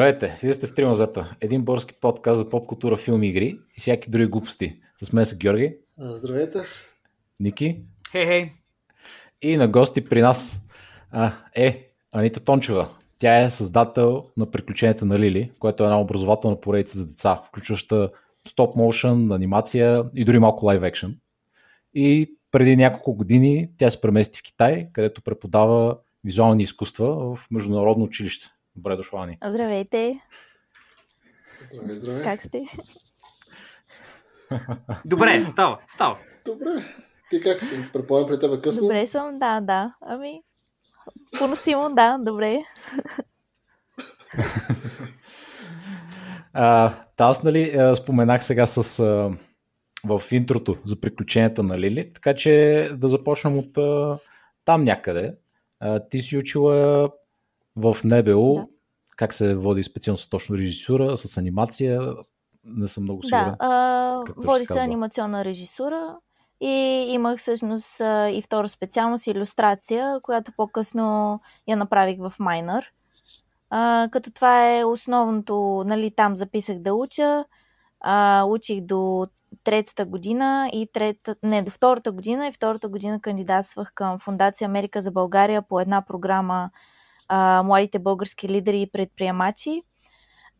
Здравейте, вие сте Стримазата, един български подкаст за поп култура, филми, игри и всяки други глупости. С мен са Георги. Здравейте. Ники. Хей, хей. И на гости при нас а, е Анита Тончева. Тя е създател на Приключенията на Лили, което е една образователна поредица за деца, включваща стоп моушен, анимация и дори малко лайв екшен. И преди няколко години тя се премести в Китай, където преподава визуални изкуства в международно училище. Добре дошла, Ани. Здравейте. Здравей, здравей. Как сте? Добре, става, става. Добре. Ти как си? Предполагам при тебе късно? Добре съм, да, да. Ами, поносимо, да, добре. а, аз, нали, споменах сега с а, в интрото за приключенията на Лили, така че да започнем от а, там някъде. А, ти си учила в НБУ, да. как се води специално с точно режисура, с анимация, не съм много сигурен. Да, а, води се, се анимационна режисура и имах всъщност и втора специалност иллюстрация, която по-късно я направих в Майнър. А, като това е основното, нали, там записах да уча, а, учих до третата година и трета, не, до втората година и втората година кандидатствах към Фундация Америка за България по една програма а, Младите български лидери и предприемачи.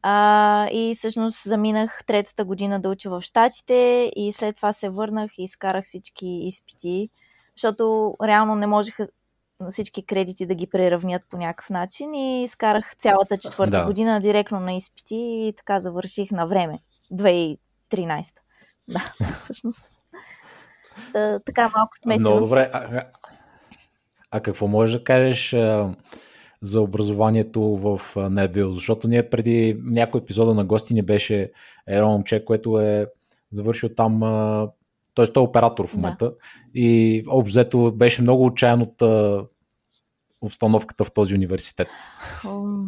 А, и всъщност заминах третата година да уча в Штатите и след това се върнах и изкарах всички изпити, защото реално не можеха всички кредити да ги преравнят по някакъв начин и изкарах цялата четвърта да. година директно на изпити и така завърших на време. 2013. Да, всъщност. Да, така малко смесено. Много добре. А, а какво можеш да кажеш за образованието в Небил? Защото ние преди някой епизода на гости ни беше едно момче, което е завършил там т.е. той е оператор в момента да. и обзето беше много отчаян от обстановката в този университет.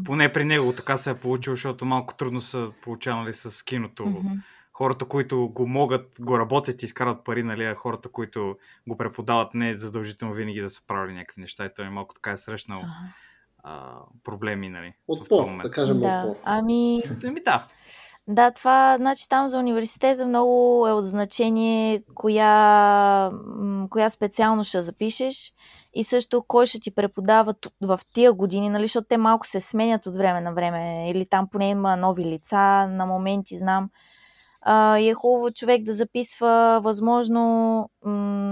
Поне при него така се е получило, защото малко трудно са получавали с киното. Mm-hmm хората, които го могат, го работят и изкарат пари, нали, а хората, които го преподават, не е задължително винаги да са правили някакви неща и той малко така е срещнал. А, проблеми, нали. Отпор, да кажем да. отпор. Ами... Ами да. Да, това, значи там за университета много е от значение коя, коя специално ще запишеш и също кой ще ти преподава в тия години, нали, защото те малко се сменят от време на време или там поне има нови лица, на моменти знам и е хубаво човек да записва възможно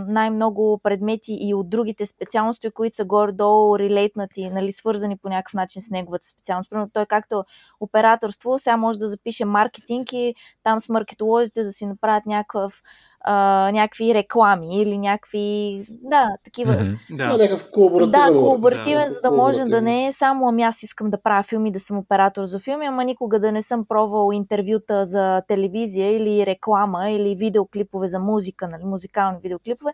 най-много предмети и от другите специалности, които са горе-долу релейтнати, нали, свързани по някакъв начин с неговата специалност. Примерно той както операторство, сега може да запише маркетинг и там с маркетолозите да си направят някакъв а, някакви реклами или някакви, да, такива. Mm-hmm. Да. някакъв колаборативен. Да, колаборативен, да, за да може да не е само ами аз искам да правя филми, да съм оператор за филми, ама никога да не съм пробвал интервюта за телевизия или реклама или видеоклипове за музика, нали, музикални видеоклипове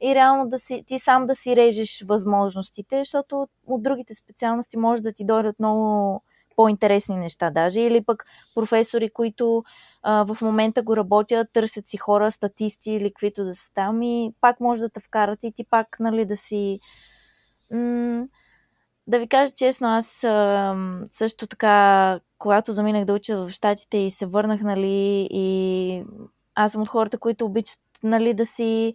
и реално да си, ти сам да си режеш възможностите, защото от другите специалности може да ти дойдат много по-интересни неща даже, или пък професори, които а, в момента го работят, търсят си хора, статисти или каквито да са там и пак може да те вкарат и ти пак, нали, да си... М- да ви кажа честно, аз а, също така, когато заминах да уча в Штатите и се върнах, нали, и аз съм от хората, които обичат, нали, да си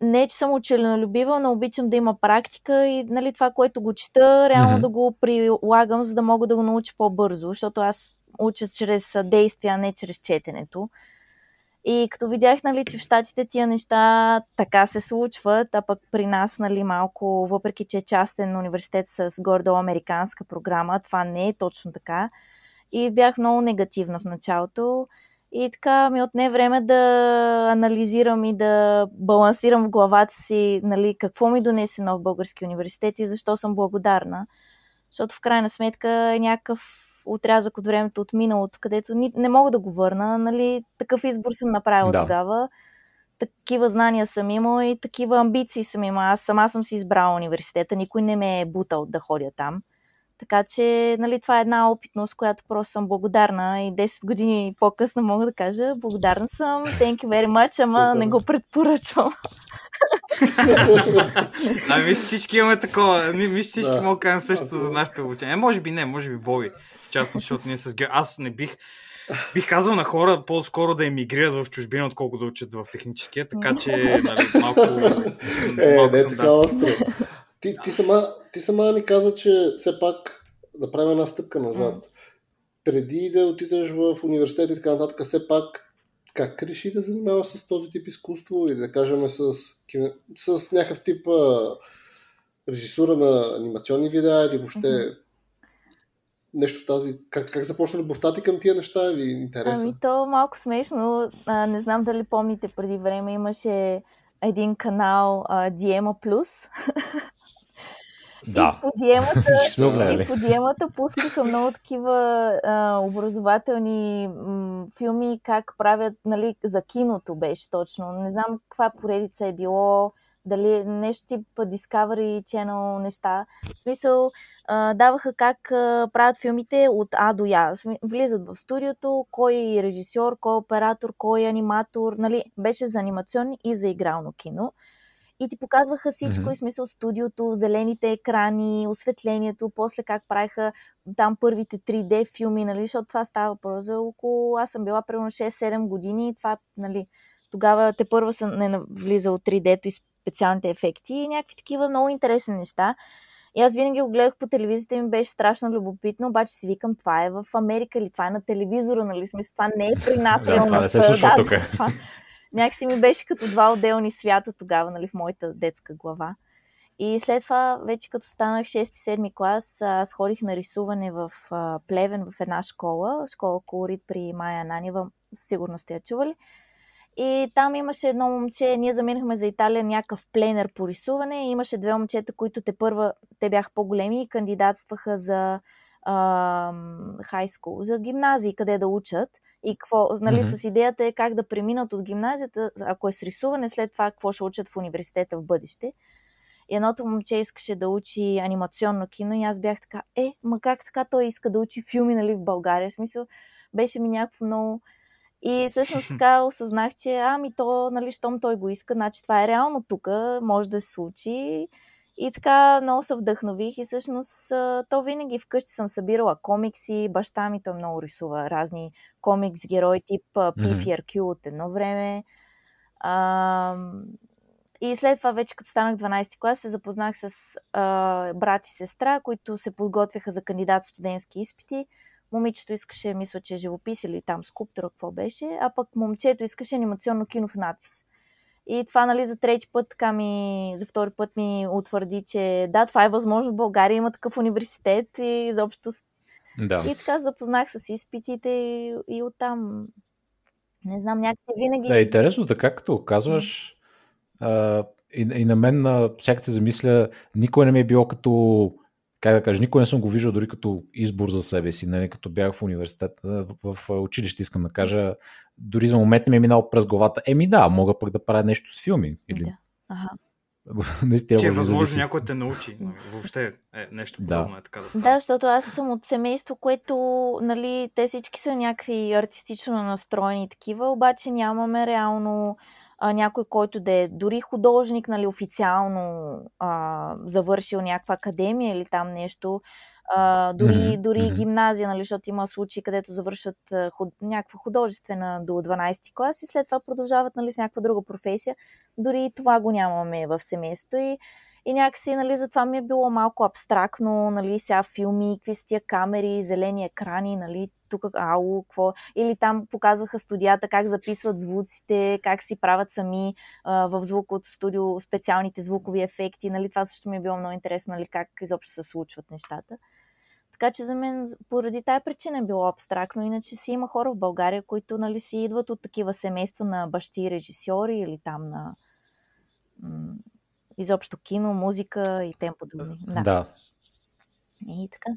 не че съм учеленолюбива, но обичам да има практика и нали, това, което го чета, реално mm-hmm. да го прилагам, за да мога да го науча по-бързо, защото аз уча чрез действия, а не чрез четенето. И като видях, нали, че в Штатите тия неща така се случват, а пък при нас, нали, малко, въпреки че е частен университет с гордо американска програма, това не е точно така. И бях много негативна в началото. И така ми отне време да анализирам и да балансирам в главата си нали, какво ми донесе нов български университет и защо съм благодарна. Защото в крайна сметка е някакъв отрязък от времето от миналото, където ни, не мога да го върна. Нали, такъв избор съм направила да. тогава. Такива знания съм имала и такива амбиции съм имала. Аз сама съм си избрала университета, никой не ме е бутал да ходя там. Така че, нали, това е една опитност, която просто съм благодарна и 10 години по-късно мога да кажа благодарна съм, thank you very much, ама Супер. не го предпоръчвам. Ами всички имаме такова. Ние мисля, всички Да. мога да кажем същото за нашите обучения. Е, може би не, може би Боби. В частност, защото ние с Гео... Аз не бих... Бих казал на хора по-скоро да емигрират в чужбина, отколкото да учат в техническия, така че нали, малко... Е, малко не е така да. Ти, ти, сама, ти сама ни каза, че все пак да правим една стъпка назад. М. Преди да отидеш в университет и така нататък, все пак как реши да занимаваш с този тип изкуство или да кажем с, с някакъв тип а, режисура на анимационни видеа или въобще Мгм. нещо в тази... Как, как започна любовта ти към тия неща или интереса? Ами то малко смешно. А, не знам дали помните преди време имаше един канал а, Диема Плюс. Да. И по Диемата, и по Диемата пускаха много такива а, образователни м, филми, как правят, нали, за киното беше точно. Не знам каква поредица е било, дали нещо тип Discovery Channel неща. В смисъл, а, даваха как а, правят филмите от А до Я. Влизат в студиото, кой е режисьор, кой е оператор, кой е аниматор. Нали, беше за анимационни и за игрално кино. И ти показваха всичко, Мгм. и смисъл студиото, зелените екрани, осветлението, после как правиха там първите 3D филми, нали, защото това става въпрос за около... Аз съм била примерно 6-7 години и това, нали, тогава те първа съм не навлизал 3D-то и специалните ефекти и някакви такива много интересни неща. И аз винаги го гледах по телевизията и ми беше страшно любопитно, обаче си викам, това е в Америка или това е на телевизора, нали, смисъл, това не е при нас. Да, това не се случва тук. Някакси ми беше като два отделни свята тогава, нали, в моята детска глава. И след това, вече като станах 6-7 клас, аз ходих на рисуване в Плевен в една школа, школа Колорит при Майя Нанева, със сигурност сте я чували. И там имаше едно момче, ние заминахме за Италия някакъв пленер по рисуване и имаше две момчета, които те първа, те бяха по-големи и кандидатстваха за хай скул, за гимназии, къде да учат. И какво, нали, Мгм. с идеята е как да преминат от гимназията, ако е с рисуване, след това какво ще учат в университета в бъдеще. И едното момче искаше да учи анимационно кино и аз бях така, е, ма как така той иска да учи филми, нали, в България? В смисъл, беше ми някакво много... И всъщност така осъзнах, че ами то, нали, щом той го иска, значи това е реално тук, може да се случи. И така много се вдъхнових и всъщност то винаги вкъщи съм събирала комикси, баща ми той много рисува разни комикс герои тип и Аркю от едно време. А, и след това вече като станах 12 клас се запознах с а, брат и сестра, които се подготвяха за кандидат студентски изпити. Момичето искаше, мисля, че е живопис или там скулптура, какво беше, а пък момчето искаше анимационно кино в надпис. И това, нали, за трети път, така ми, за втори път ми утвърди, че да, това е възможно. България има такъв университет и изобщо. Да. И така запознах с изпитите и, и оттам. Не знам, някакси винаги. Да, интересно, така като казваш, а, и, и на мен всяка се замисля, никой не ми е било като, как да кажа, никой не съм го виждал дори като избор за себе си, нали, като бях в университет, в, в училище, искам да кажа, дори за момент не ми е минало през главата, еми да, мога пък да правя нещо с филми. Или... Да. Ага. Наистина, Че е възможно зависи. някой те научи. нали, Въобще е нещо Да. подобно е така да стане. Да, защото аз съм от семейство, което, нали, те всички са някакви артистично настроени такива, обаче нямаме реално а, някой, който да е дори художник, нали, официално а, завършил някаква академия или там нещо. А, дори, Мгм, дори гимназия, нали, защото има случаи, където завършват худ, някаква художествена до 12 клас и след това продължават нали, с някаква друга професия. Дори това го нямаме в семейството и и някакси, нали, затова ми е било малко абстрактно, нали, сега филми, какви са тия камери, зелени екрани, нали, тук ау, какво. Или там показваха студията как записват звуците, как си правят сами а, в звуковото студио специалните звукови ефекти, нали, това също ми е било много интересно, нали, как изобщо се случват нещата. Така че за мен поради тая причина е било абстрактно. Иначе си има хора в България, които нали, си идват от такива семейства на бащи режисьори или там на изобщо кино, музика и тем подобни. Да. Да, И така.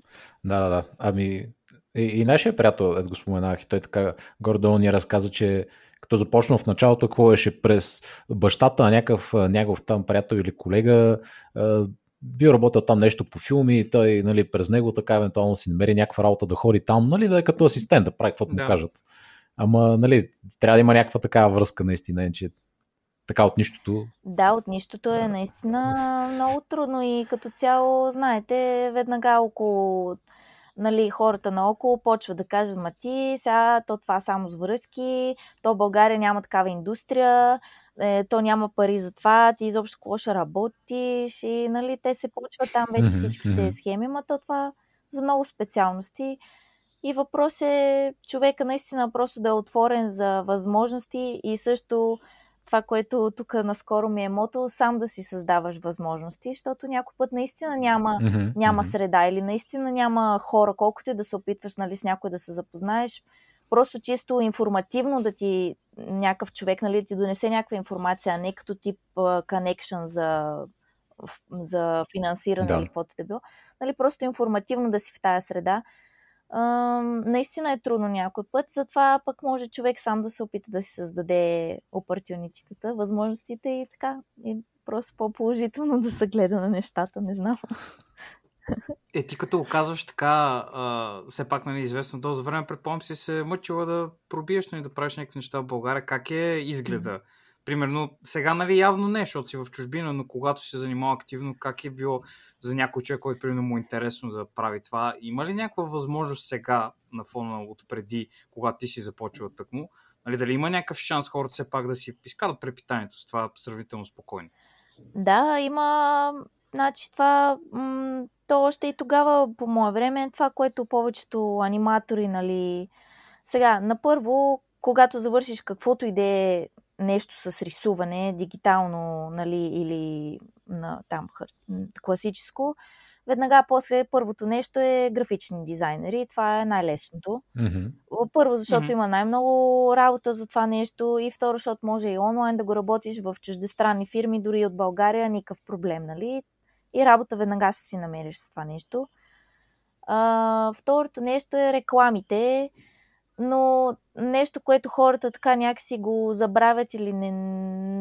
да, да, да. Ами, и, и нашия приятел, ето го споменах, и той така горе-долу ни разказа, че като започнал в началото, какво беше през бащата на някакъв някакъв там приятел или колега, бил работил там нещо по филми и той нали, през него така евентуално си намери някаква работа да ходи там, нали, да е като асистент, да прави каквото Да. му кажат. Ама, нали, трябва да има някаква такава връзка наистина, че така от нищото. Да, от нищото е наистина много трудно и като цяло, знаете, веднага около нали, хората наоколо почват да кажат, ма ти, сега то това само с връзки, то България няма такава индустрия, е, то няма пари за това, ти изобщо какво ще работиш и нали, те се почват там вече всичките схеми, ма то това за много специалности. И въпрос е човека наистина просто да е отворен за възможности и също това, което тук наскоро ми е мото, сам да си създаваш възможности, защото някой път наистина няма, mm-hmm. няма среда или наистина няма хора, колкото и да се опитваш нали, с някой да се запознаеш, просто чисто информативно да ти някакъв човек нали, да ти донесе някаква информация, а не като тип uh, connection за, за финансиране да. или каквото да било. Нали, просто информативно да си в тая среда наистина е трудно някой път, затова пък може човек сам да се опита да си създаде опортунитетата, възможностите и така. И просто по-положително да се гледа на нещата, не знам. Е, ти като оказваш така, а, все пак нали, известно доза време, предполагам си се мъчила да пробиеш, нали, да правиш някакви неща в България. Как е изгледа? Mm-hmm Примерно, сега нали явно не, защото си в чужбина, но когато се занимава активно, как е било за някой човек, който примерно му е интересно да прави това, има ли някаква възможност сега на фона от преди, когато ти си започва тъкмо, нали, дали има някакъв шанс хората все пак да си изкарат препитанието с това сравнително спокойно? Да, има Значи това, м- то още и тогава, по мое време, това, което повечето аниматори, нали... Сега, на първо, когато завършиш каквото и да е нещо с рисуване, дигитално, нали, или на там класическо, веднага после първото нещо е графични дизайнери. Това е най-лесното. Mm-hmm. Първо, защото mm-hmm. има най-много работа за това нещо и второ, защото може и онлайн да го работиш в чуждестранни фирми, дори от България, никакъв проблем, нали? И работа веднага ще си намериш с това нещо. А, второто нещо е рекламите но нещо, което хората така някакси го забравят или не,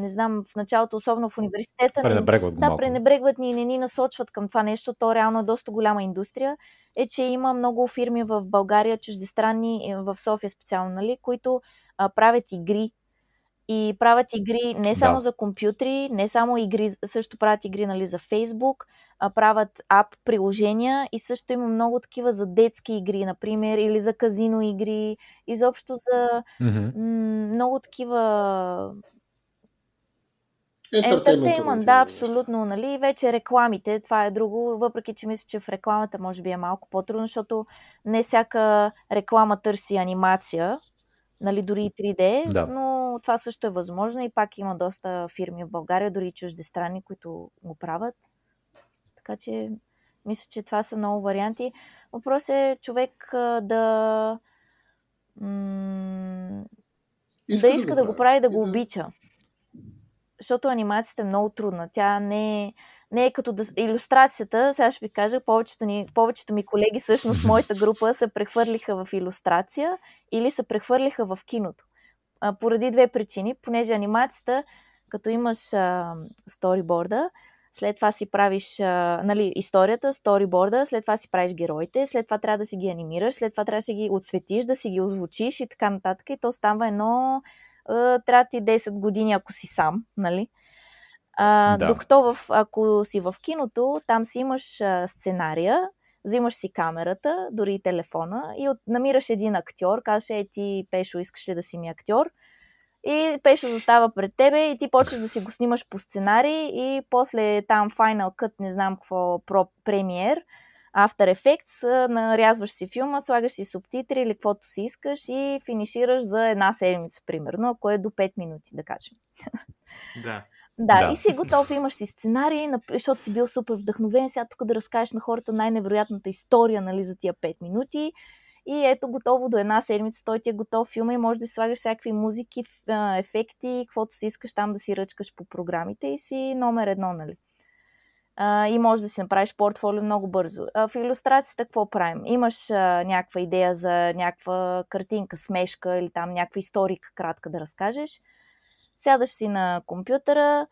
не знам, в началото, особено в университета. Пренебрегват го Да, малко. пренебрегват ни и не ни насочват към това нещо. То реално е доста голяма индустрия. Е, че има много фирми в България, чуждестранни, в София специално, нали, които а, правят игри и правят игри не само да. за компютри, не само игри, също правят игри нали, за Фейсбук, а правят ап приложения и също има много такива за детски игри, например, или за казино игри, изобщо за mm-hmm. м- много такива Ентертеймент, да, абсолютно, нали, вече рекламите, това е друго, въпреки че мисля, че в рекламата може би е малко по-трудно, защото не всяка реклама търси анимация, нали, дори и 3D, да. но това също е възможно и пак има доста фирми в България, дори и чуждестранни, които го правят. Така че мисля, че това са много варианти. Въпрос е човек да м- иска да иска да, да го прави, да го да... обича. Защото анимацията е много трудна. Тя не е не е като да... Иллюстрацията, сега ще ви кажа, повечето, ни, повечето ми колеги, всъщност моята група, се прехвърлиха в иллюстрация или се прехвърлиха в киното. А, поради две причини. Понеже анимацията, като имаш а, сториборда, след това си правиш а, нали, историята, сториборда, след това си правиш героите, след това трябва да си ги анимираш, след това трябва да си ги отсветиш, да си ги озвучиш и така нататък. И то става едно... А, трябва ти 10 години, ако си сам, нали? А, да. Докато в, ако си в киното, там си имаш а, сценария, взимаш си камерата, дори и телефона и от, намираш един актьор, казваш, е ти, Пешо, искаш ли да си ми актьор? И Пешо застава пред тебе и ти почваш да си го снимаш по сценарий и после там Final Cut, не знам какво, Pro Premiere, After Effects, нарязваш си филма, слагаш си субтитри или каквото си искаш и финишираш за една седмица, примерно, ако е до 5 минути, да кажем. Да. Да, да, и си готов, имаш си сценарий, защото си бил супер вдъхновен, сега тук да разкажеш на хората най-невероятната история нали, за тия 5 минути. И ето готово до една седмица, той ти е готов филма и можеш да слагаш всякакви музики, ефекти, каквото си искаш там да си ръчкаш по програмите и си номер едно, нали? А, и можеш да си направиш портфолио много бързо. А, в иллюстрацията какво правим? Имаш а, някаква идея за някаква картинка, смешка или там някаква историка кратка да разкажеш – сядаш си на компютъра,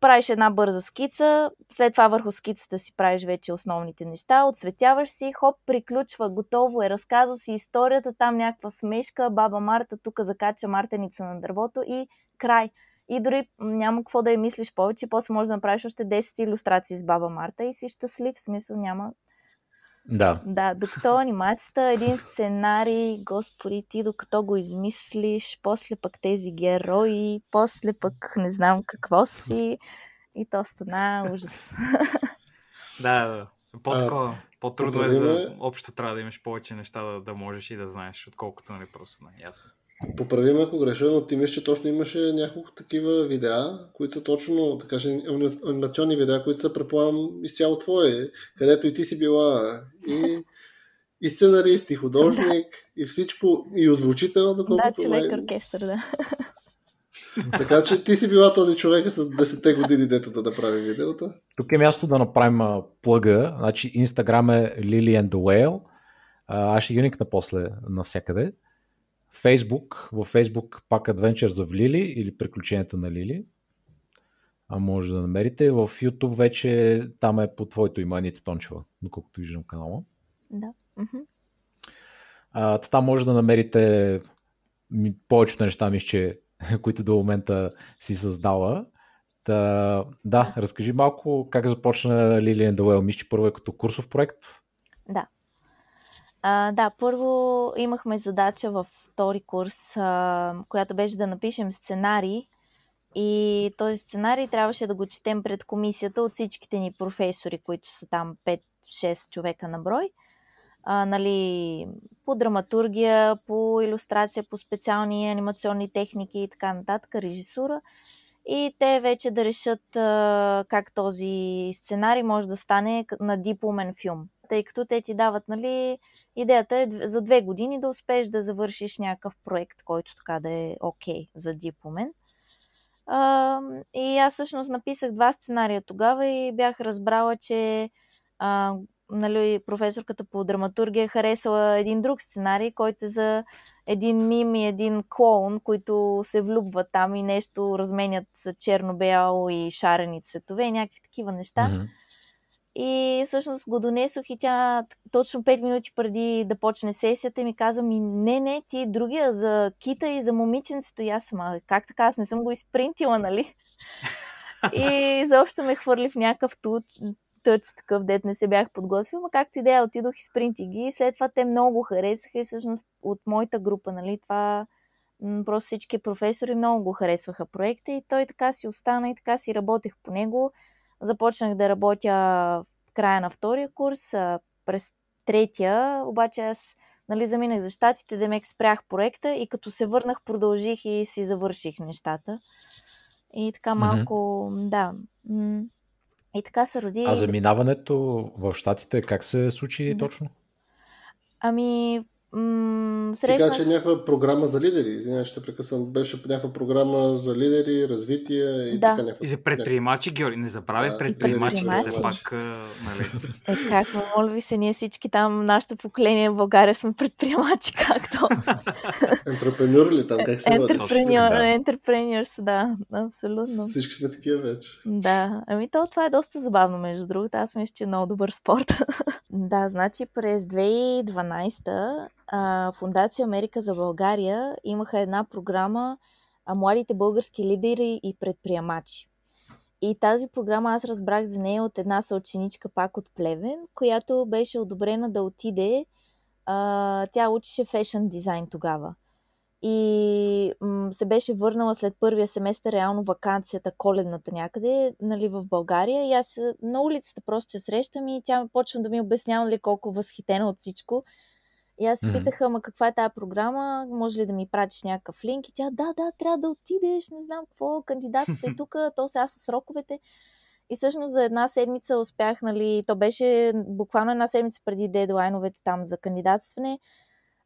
правиш една бърза скица, след това върху скицата си правиш вече основните неща, отсветяваш си, хоп, приключва, готово е, разказва си историята, там някаква смешка, баба Марта тук закача мартеница на дървото и край. И дори няма какво да я мислиш повече, после можеш да направиш още 10 иллюстрации с баба Марта и си щастлив, в смисъл няма Да. да, докато анимацията, един сценарий, господи, ти докато го измислиш, после пък тези герои, после пък не знам какво си, и то стана ужас. Да, да. По-такова, по-трудно е за... Общо трябва да имаш повече неща да, да можеш и да знаеш, отколкото нали просто на ясно. Поправи ме, ако греша, но ти мисля, че точно имаше няколко такива видеа, които са точно, да кажем, ани- анимационни видеа, които са, предполагам, изцяло твои, където и ти си била и, и сценарист, и художник, и всичко, и озвучител, да, доколкото човек май- оркестър, да. Така че ти си била този човек с 10 години, дето да направи видеото. Тук е място да направим а, плъга. Значи Instagram е Lily and the Whale. А, аз ще ги линкна после навсякъде. Facebook, във Facebook пак Adventures of Lily или Приключенията на Лили. А може да намерите. В YouTube вече там е по твоето име Анита Тончева, доколкото виждам канала. да. Мгм. А, та там може да намерите повечето неща, мисля, че, които до момента си създала. Та, да, разкажи малко как започна Lily and the Well. Мисля, че първо е като курсов проект. Да. А, да, първо имахме задача във втори курс, а, която беше да напишем сценарий. И този сценарий трябваше да го четем пред комисията от всичките ни професори, които са там 5-6 човека на брой. А, нали, по драматургия, по иллюстрация, по специални анимационни техники и така нататък, режисура. И те вече да решат а, как този сценарий може да стане на дипломен филм. Тъй като те ти дават, нали, идеята е за две години да успееш да завършиш някакъв проект, който така да е окей okay за дипломен. А, и аз всъщност написах два сценария тогава и бях разбрала, че а, нали, професорката по драматургия е харесала един друг сценарий, който е за един мим и един клоун, които се влюбват там и нещо разменят за черно-бяло и шарени цветове и някакви такива неща. И всъщност го донесох и тя точно 5 минути преди да почне сесията ми казва ми, не, не, ти другия за кита и за момиченцето. И аз съм, «А, как така, аз не съм го изпринтила, нали? и изобщо ме хвърли в някакъв тъч такъв, дет не се бях подготвила, както идея отидох и спринти ги и след това те много го харесаха и всъщност от моята група, нали, това м, просто всички професори много го харесваха проекта и той така си остана и така си работех по него. Започнах да работя в края на втория курс, през третия, обаче аз нали, заминах за щатите, да ме спрях проекта и като се върнах, продължих и си завърших нещата. И така малко, да. И така се роди. А заминаването в Штатите как се случи точно? Ами, м- Така срещнах... че някаква програма за лидери, извинявай, ще прекъсвам, беше някаква програма за лидери, развитие и Да. така някаква. И за предприемачи, Георги, не забравяй Да, предприемачите, предприемачи. все пак, нали. Е, как, моля ви се, ние всички там, нашето поколение в България сме предприемачи, както. Ентрепренюр ли там, как се води? Entrepreneurs, да, абсолютно. Всички сме такива вече. Да, ами то това е доста забавно, между другото. Аз мисля, че е много добър спорт. да, значи през 2012 Фундация Америка за България имаха една програма Младите български лидери и предприемачи. И тази програма аз разбрах за нея от една съученичка пак от Плевен, която беше одобрена да отиде. А, тя учеше фешън дизайн тогава и м- се беше върнала след първия семестър, реално вакансията, коледната някъде, нали, в България. И аз на улицата просто я срещам и тя почва да ми обяснява нали, колко възхитена от всичко. И аз mm-hmm. питаха, ма каква е тази програма, може ли да ми пратиш някакъв линк? И тя, да, да, трябва да отидеш, не знам какво, кандидатствай тук, то сега с сроковете. И всъщност за една седмица успях, нали, то беше буквално една седмица преди дедлайновете там за кандидатстване.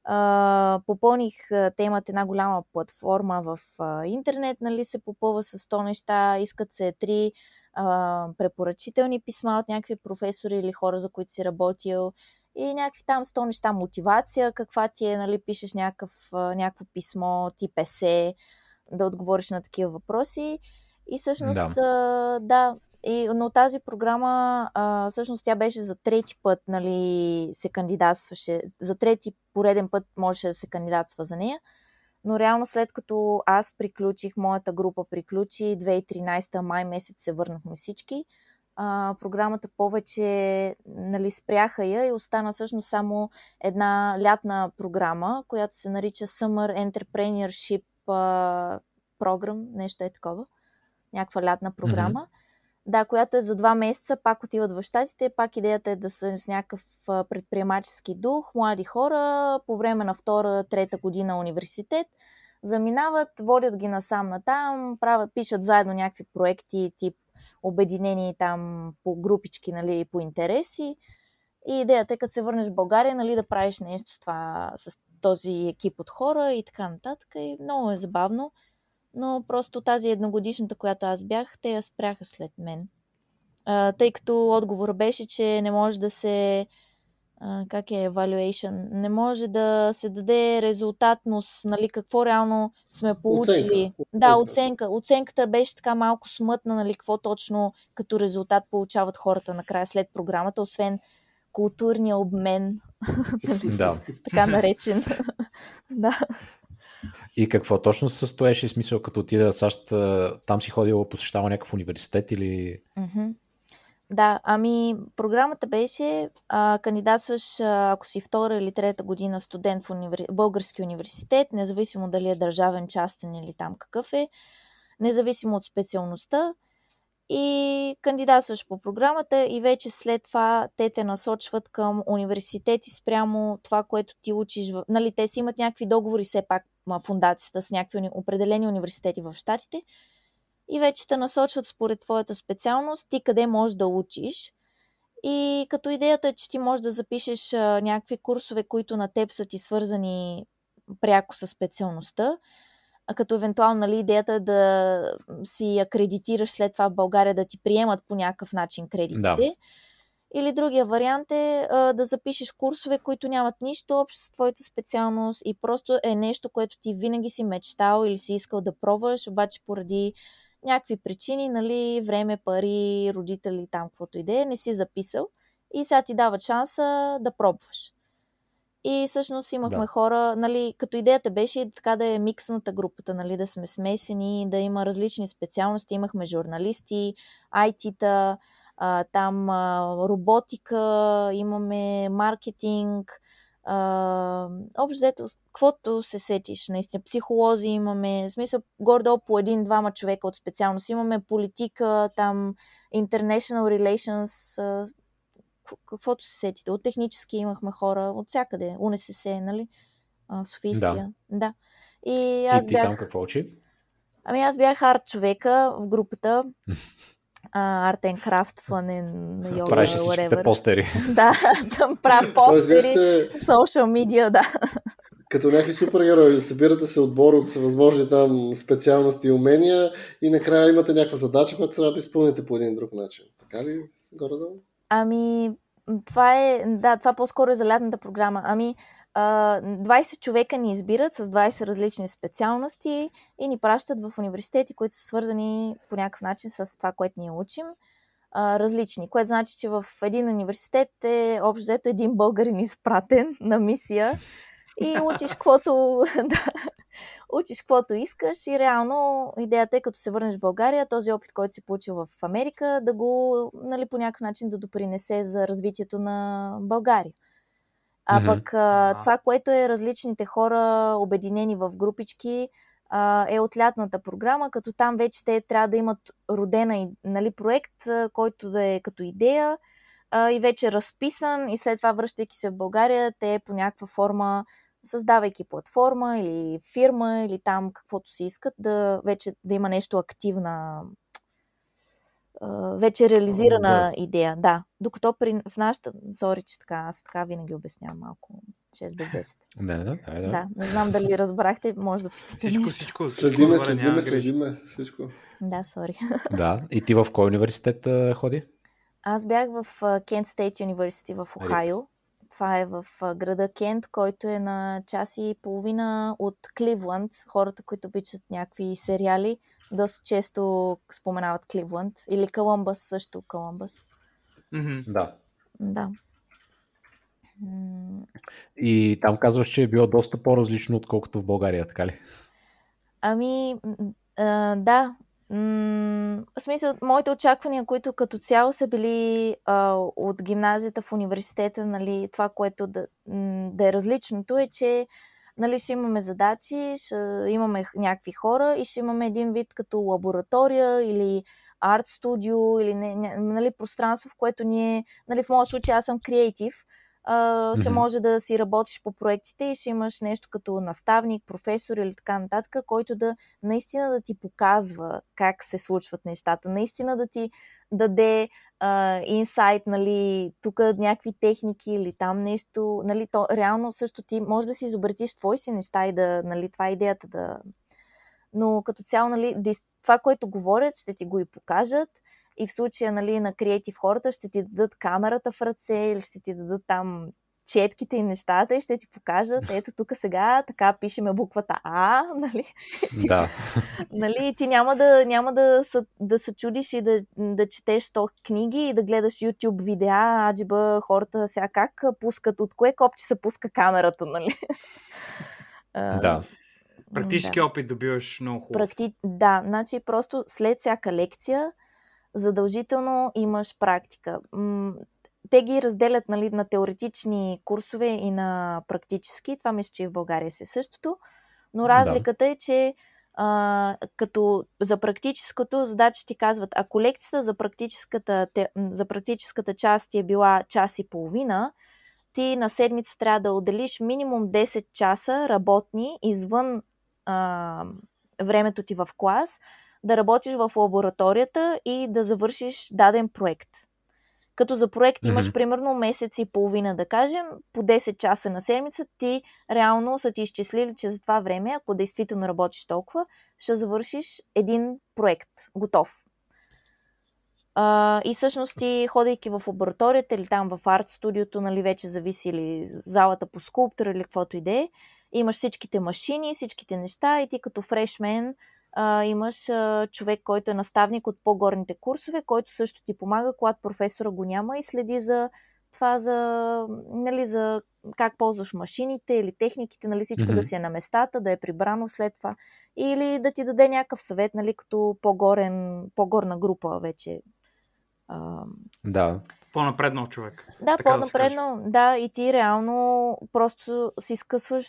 А, попълних а, темата една голяма платформа в а, интернет, нали, се попълва с 100 неща, искат се три а, препоръчителни писма от някакви професори или хора, за които си работил и някакви там 100 неща, мотивация, каква ти е, нали, пишеш някакъв, някакво писмо, тип есе, да отговориш на такива въпроси. И всъщност, да, да и, но тази програма, а, всъщност тя беше за трети път, нали, се кандидатстваше, за трети пореден път можеше да се кандидатства за нея. Но реално след като аз приключих, моята група приключи, 2013 май месец се върнахме всички, а, програмата повече нали, спряха я и остана всъщност само една лятна програма, която се нарича Summer Entrepreneurship Program, нещо е такова, някаква лятна програма. Mm-hmm. Да, която е за два месеца, пак отиват в щатите, пак идеята е да са с някакъв предприемачески дух, млади хора, по време на втора, трета година университет, заминават, водят ги насам натам, правят, пишат заедно някакви проекти, тип обединени там по групички, нали, по интереси. И идеята е, като се върнеш в България, нали, да правиш нещо с, това, с този екип от хора и така нататък. И много е забавно. Но просто тази едногодишната, която аз бях, те я спряха след мен. А, тъй като отговор беше, че не може да се как е evaluation, не може да се даде резултатност, нали, какво реално сме получили. Оценка. Да, оценка. Оценката беше така малко смътна, нали, какво точно като резултат получават хората накрая след програмата, освен културния обмен, нали, да. така наречен. да. И какво точно се състоеше, смисъл като отида в САЩ, там си ходила, посещава някакъв университет или... Mm-hmm. Да, ами програмата беше а, кандидатстваш, а, ако си втора или трета година студент в универ... български университет, независимо дали е държавен, частен или там какъв е, независимо от специалността и кандидатстваш по програмата и вече след това те те насочват към университети спрямо това, което ти учиш. Нали, те си имат някакви договори все пак фундацията с някакви определени университети в Штатите и вече те насочват според твоята специалност, ти къде можеш да учиш. И като идеята е, че ти можеш да запишеш а, някакви курсове, които на теб са ти свързани пряко с специалността, а като евентуално нали, идеята е да си акредитираш след това в България, да ти приемат по някакъв начин кредитите. Да. Или другия вариант е а, да запишеш курсове, които нямат нищо общо с твоята специалност и просто е нещо, което ти винаги си мечтал или си искал да пробваш, обаче поради някакви причини, нали, време, пари, родители, там, каквото идея, не си записал и сега ти дават шанса да пробваш. И всъщност имахме да. хора, нали, като идеята беше така да е миксната групата, нали, да сме смесени, да има различни специалности. Имахме журналисти, IT-та, там роботика, имаме маркетинг, а, общо взето, каквото се сетиш, наистина, психолози имаме, в смисъл, гордо по един-двама човека от специалност. Имаме политика, там, international relations, а, каквото се сетите. От технически имахме хора, от всякъде, УНСС, нали? А, Софийския. Да. да. И аз и ти бях... там какво учи? Ами аз бях арт човека в групата. And Craft, фънен на йога, Правиш всичките постери. да, съм правя постери, social media, да. Като някакви супергерои, събирате се отбор от възможни там специалности и умения и накрая имате някаква задача, която трябва да изпълните по един друг начин. Така ли горе-долу? Ами, това е, да, това по-скоро е за лятната програма. Ами, 20 човека ни избират с 20 различни специалности и ни пращат в университети, които са свързани по някакъв начин с това, което ние учим. различни, което значи, че в един университет е общо взето един българин изпратен на мисия и учиш каквото, да, учиш каквото искаш и реално идеята е като се върнеш в България, този опит, който си получил в Америка, да го нали, по някакъв начин да допринесе за развитието на България. А mm-hmm. пък а, това, което е различните хора обединени в групички, а, е от лятната програма, като там вече те трябва да имат родена нали, проект, който да е като идея а, и вече разписан и след това връщайки се в България, те по някаква форма създавайки платформа или фирма или там каквото си искат, да вече да има нещо активна вече реализирана да. идея. Да. Докато при, в нашата... Сори, че така, аз така винаги обяснявам малко 6 без 10. Не, да, да, да. да. Не знам дали разбрахте, може да питате. Всичко, всичко. Следиме, следиме, следиме. Всичко. Да, сори. Да. И ти в кой университет а, ходи? Аз бях в Кент Стейт University в Охайо. Това е в града Кент, който е на час и половина от Кливланд. Хората, които обичат някакви сериали, доста често споменават Кливланд. Или Колумбъс също, Колумбъс. Mm-hmm. Да. Да. И там казваш, че е било доста по-различно, отколкото в България, така ли? Ами, а, да. М- в смисъл, моите очаквания, които като цяло са били а, от гимназията в университета, нали, това, което да, да е различното, е, че нали, ще имаме задачи, ще имаме някакви хора и ще имаме един вид като лаборатория или арт студио или не, не, нали, пространство, в което ние, нали, в моя случай аз съм креатив, uh, ще може да си работиш по проектите и ще имаш нещо като наставник, професор или така нататък, който да наистина да ти показва как се случват нещата, наистина да ти даде инсайт, нали, тук някакви техники или там нещо, нали, то реално също ти може да си изобретиш твои си неща и да, нали, това е идеята да... Но като цяло, нали, това, което говорят, ще ти го и покажат и в случая нали, на креатив хората ще ти дадат камерата в ръце или ще ти дадат там четките и нещата и ще ти покажат, ето тук сега така пишеме буквата А, нали? Да. нали ти няма да, няма да, са, да се чудиш и да, да четеш то книги и да гледаш YouTube видеа, аджиба хората сега как пускат, от кое копче се пуска камерата, нали? Да. Практически да. опит добиваш много хубаво. Практи... Да, значи просто след всяка лекция задължително имаш практика. Те ги разделят нали, на теоретични курсове и на практически. Това мисля, че и в България се същото. Но разликата да. е, че а, като за практическото задача ти казват, ако лекцията за практическата, те, за практическата част ти е била час и половина, ти на седмица трябва да отделиш минимум 10 часа работни извън а, времето ти в клас, да работиш в лабораторията и да завършиш даден проект. Като за проект имаш mm-hmm. примерно месец и половина, да кажем, по 10 часа на седмица, ти реално са ти изчислили, че за това време, ако действително работиш толкова, ще завършиш един проект, готов. Uh, и всъщност ти, ходейки в лабораторията или там в арт студиото, нали, вече зависи или залата по скулптура или каквото и да е, имаш всичките машини, всичките неща и ти като фрешмен а, имаш а, човек, който е наставник от по-горните курсове, който също ти помага, когато професора го няма и следи за това, за, нали, за как ползваш машините или техниките, нали, всичко mm-hmm. да си е на местата, да е прибрано след това. Или да ти даде някакъв съвет, нали, като по-горен, по-горна група вече. А... Да. По-напреднал човек. Да, по-напреднал, да, да, и ти реално просто си скъсваш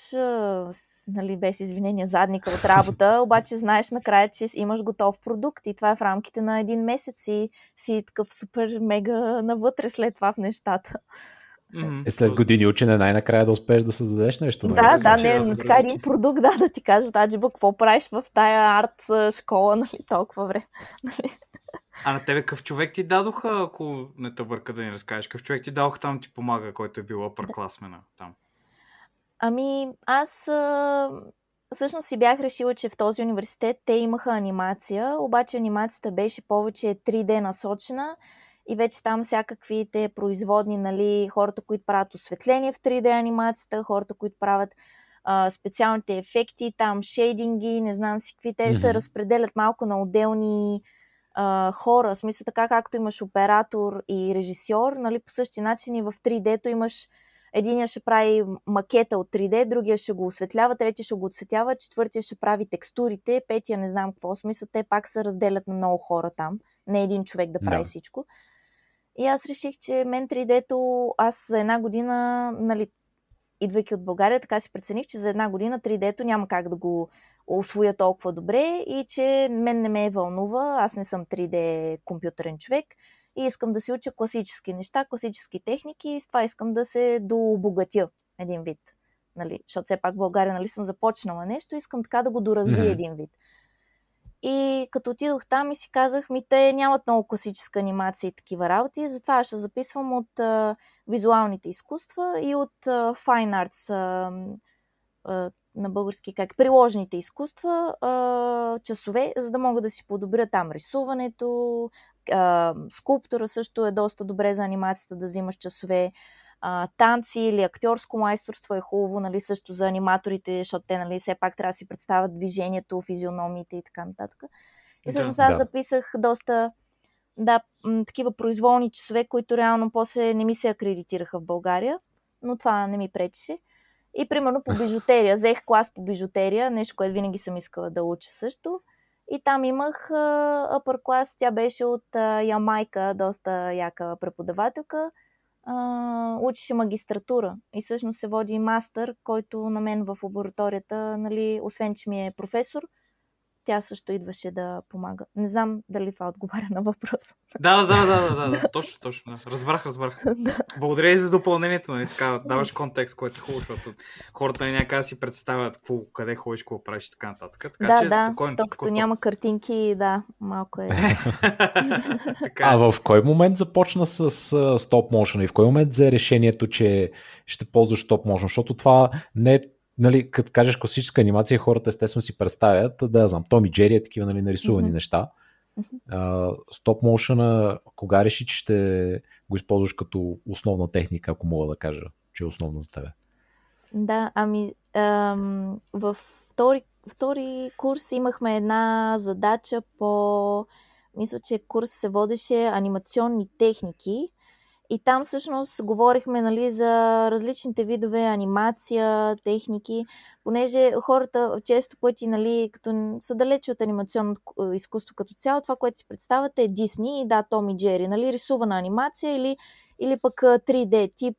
нали, без извинения, задника от работа, обаче знаеш накрая, че имаш готов продукт и това е в рамките на един месец и си такъв супер мега навътре след това в нещата. Е, след години учене най-накрая да успееш да създадеш нещо. Нали? Да, да, не, не, така един продукт, да, да ти кажа, Аджиба, какво правиш в тая арт школа, нали, толкова време. Нали? А на тебе какъв човек ти дадоха, ако не те бърка да ни разкажеш, какъв човек ти дадоха там ти помага, който е бил апъркласмена там? Ами, аз а, всъщност си бях решила, че в този университет те имаха анимация, обаче анимацията беше повече 3D насочена и вече там всякакви те производни, нали, хората, които правят осветление в 3D анимацията, хората, които правят а, специалните ефекти, там шейдинги, не знам си какви, те mm-hmm. се разпределят малко на отделни а, хора, в смисъл така както имаш оператор и режисьор, нали, по същия начин и в 3D-то имаш Единия ще прави макета от 3D, другия ще го осветлява, третия ще го отсветява, четвъртия ще прави текстурите, петия не знам какво смисъл. Те пак се разделят на много хора там. Не един човек да прави да. всичко. И аз реших, че мен 3D-то, аз за една година, нали, идвайки от България, така си прецених, че за една година 3D-то няма как да го освоя толкова добре и че мен не ме е вълнува, аз не съм 3D компютърен човек и искам да си уча класически неща, класически техники и с това искам да се дообогатя един вид. Нали? Защото все пак в България нали, съм започнала нещо, искам така да го доразвия mm-hmm. един вид. И като отидох там и си казах, ми те нямат много класическа анимация и такива работи, затова ще записвам от а, визуалните изкуства и от а, Fine Arts, а, а, на български как, приложните изкуства, а, часове, за да мога да си подобря там рисуването, а, скулптура също е доста добре за анимацията да взимаш часове. А, танци или актьорско майсторство е хубаво, нали, също за аниматорите, защото те, нали, все пак трябва да си представят движението, физиономиите и така нататък. И всъщност аз да. записах доста да, такива произволни часове, които реално после не ми се акредитираха в България. но това не ми пречеше. И примерно по бижутерия. Взех клас по бижутерия, нещо, което винаги съм искала да уча също. И там имах upper клас. Тя беше от Ямайка, доста яка преподавателка. Учеше магистратура и всъщност се води мастър, който на мен в лабораторията, нали, освен че ми е професор, тя също идваше да помага. Не знам дали това отговаря на въпроса. Да, да, да, да, да, да. точно, точно. Да. Разбрах, разбрах. Благодаря и за допълнението. Нали? Така, даваш контекст, който е хубаво, защото хората не някак да си представят какво, къде ходиш, какво правиш и така нататък. Така, да, че, да, спокойно, то, като няма картинки, да, малко е. така, А в кой момент започна с стоп motion и в кой момент взе решението, че ще ползваш стоп motion? Защото това не е нали, като кажеш класическа анимация, хората естествено си представят, да знам, Том и Джери е такива нали, нарисувани mm-hmm. неща. Стоп uh, motion кога реши, че ще го използваш като основна техника, ако мога да кажа, че е основна за тебе? Да, ами ам, във втори, втори курс имахме една задача по... Мисля, че курс се водеше анимационни техники и там всъщност говорихме нали, за различните видове анимация, техники, понеже хората често пъти, нали, като са далече от анимационното е, изкуство като цяло, това, което си представяте е Дисни и да, Том и Джери, нали, рисувана анимация или, или пък 3D тип,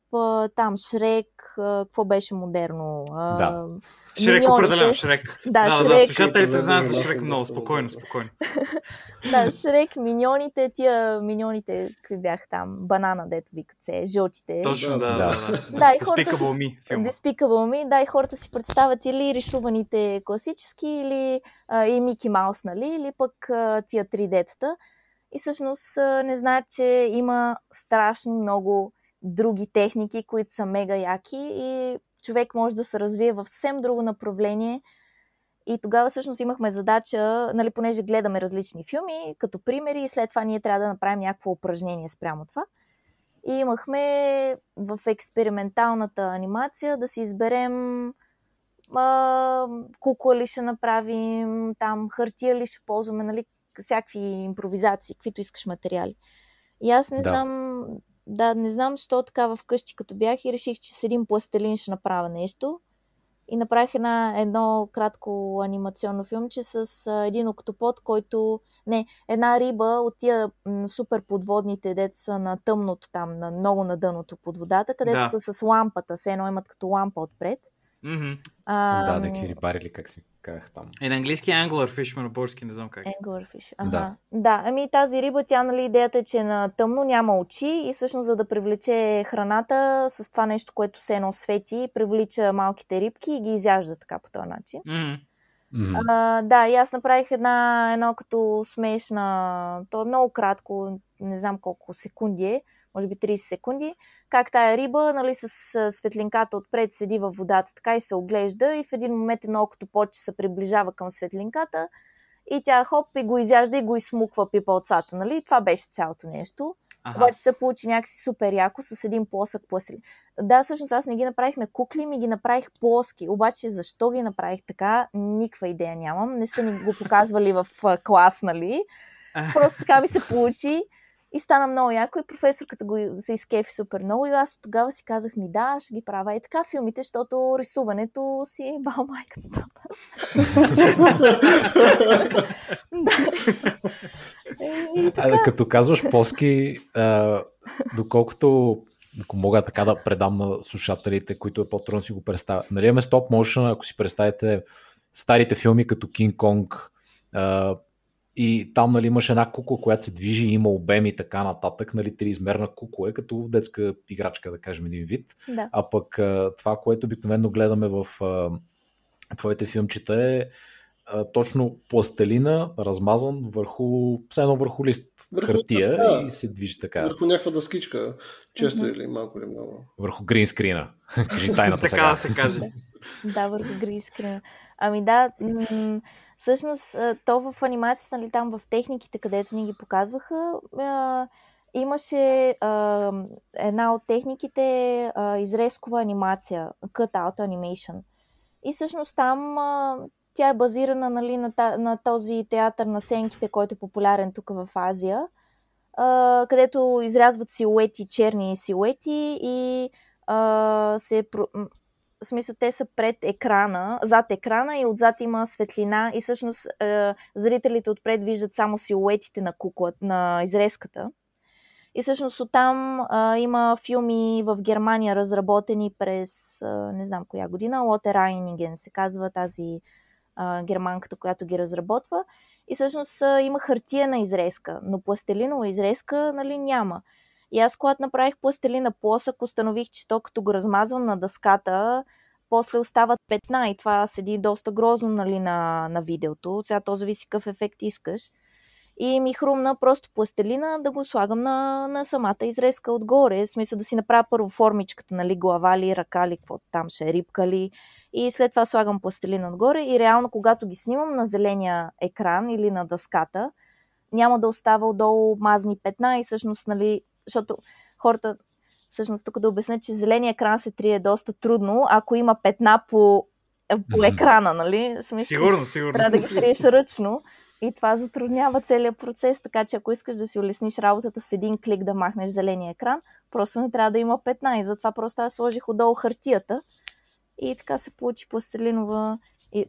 там Шрек, какво беше модерно? Да. Шрек определено, Шрек. Да, да, Шрек. да, слушателите знаят за Шрек много, спокойно, спокойно. да, Шрек, миньоните, тия миньоните, какви бяха там, банана, дето викат се, жълтите. Точно, да, да. да, да и хората Despicable си... Me, филма. Despicable Me, да, и хората си представят или рисуваните класически, или а, и Мики Маус, нали, или пък а, тия 3D-тата. И всъщност не знаят, че има страшно много други техники, които са мега яки и човек може да се развие в съвсем друго направление. И тогава всъщност имахме задача, нали, понеже гледаме различни филми, като примери, и след това ние трябва да направим някакво упражнение спрямо това. И имахме в експерименталната анимация да си изберем а, кукла ли ще направим, там хартия ли ще ползваме, нали, всякакви импровизации, каквито искаш материали. И аз не Да. знам, да, не знам, що така вкъщи като бях и реших, че с един пластелин ще направя нещо. И направих една, едно кратко анимационно филмче с а, един октопод, който... Не, една риба от тия м, супер подводните, дето са на тъмното там, на много на дъното под водата, където Да. са с лампата, все едно имат като лампа отпред. Мгм. А, да, някакви рибари или как си казах там. И на английски е Anglerfish, но на български не знам как. Anglerfish. Да. Ага. Да. да, ами тази риба, тя, нали, идеята е, че на тъмно няма очи и всъщност за да привлече храната с това нещо, което се едно свети, привлича малките рибки и ги изяжда така по този начин. Мгм. Мгм. А, да, и аз направих една, едно като смешна, то е много кратко, не знам колко секунди е, може би 30 секунди, как тая риба, нали, с светлинката отпред седи във водата, така и се оглежда и в един момент едно окото поче се приближава към светлинката и тя хоп и го изяжда и го изсмуква пипалцата, нали? Това беше цялото нещо. Аха. Обаче се получи някакси супер яко с един плосък пластилин. Да, всъщност аз не ги направих на кукли, ми ги направих плоски. Обаче защо ги направих така, никаква идея нямам. Не са ни го показвали в клас, нали? Просто така ми се получи и стана много яко и професорката го се изкефи супер много и аз тогава си казах ми да, ще ги правя и така филмите, защото рисуването си е бал майката. Да. Като казваш плоски, а, доколкото ако мога така да предам на слушателите, които е по-трудно си го представят. Нали имаме стоп motion, ако си представите старите филми като Кинг Конг и там нали, имаш една кукла, която се движи, има обем и така нататък, нали, триизмерна кукла е като детска играчка, да кажем един вид. Да. А пък това, което обикновено гледаме в а, твоите филмчета е а, точно пластелина, размазан върху, все едно върху лист Върху- хартия да. и се движи така, Върху някаква дъскичка, често Мгм. или малко или много. върху гринскрина. Кажи тайната Така сега. да се каже. Да, върху грискрина. Ами да, м- всъщност то в анимацията, нали, там в техниките, където ни ги показваха, имаше една от техниките а, изрезкова анимация, cut-out animation. И всъщност там тя е базирана нали, на, този театър на сенките, който е популярен тук в Азия, където изрязват силуети, черни силуети и се в смисъл, те са пред екрана, зад екрана и отзад има светлина и всъщност е, зрителите отпред виждат само силуетите на кукла, на изрезката. И всъщност оттам а, има филми в Германия, разработени през а, не знам коя година. Лоте Райниген се казва тази а, германката, която ги разработва. И всъщност а, има хартия изрезка, но пластелинова изрезка нали, няма. И аз, когато направих пластелина плосък, установих, че то като го размазвам на дъската, после остават петна и това седи доста грозно нали, на, на видеото. Сега то зависи какъв ефект искаш. И ми хрумна просто пластелина да го слагам на, на самата изрезка отгоре. В смисъл да си направя първо формичката, нали, глава ли, ръка ли, какво там ще е, рибка ли. И след това слагам пластелина отгоре. И реално, когато ги снимам на зеления екран или на дъската, няма да остава отдолу мазни петна и всъщност, нали, защото хората, всъщност тук да обясня, че зеления екран се трие доста трудно, ако има петна по, по екрана, нали? Смисъл, сигурно, сигурно. Трябва да ги триеш ръчно. И това затруднява целият процес, така че ако искаш да си улесниш работата с един клик да махнеш зеления екран, просто не трябва да има петна и затова просто аз сложих отдолу хартията и така се получи пластелинова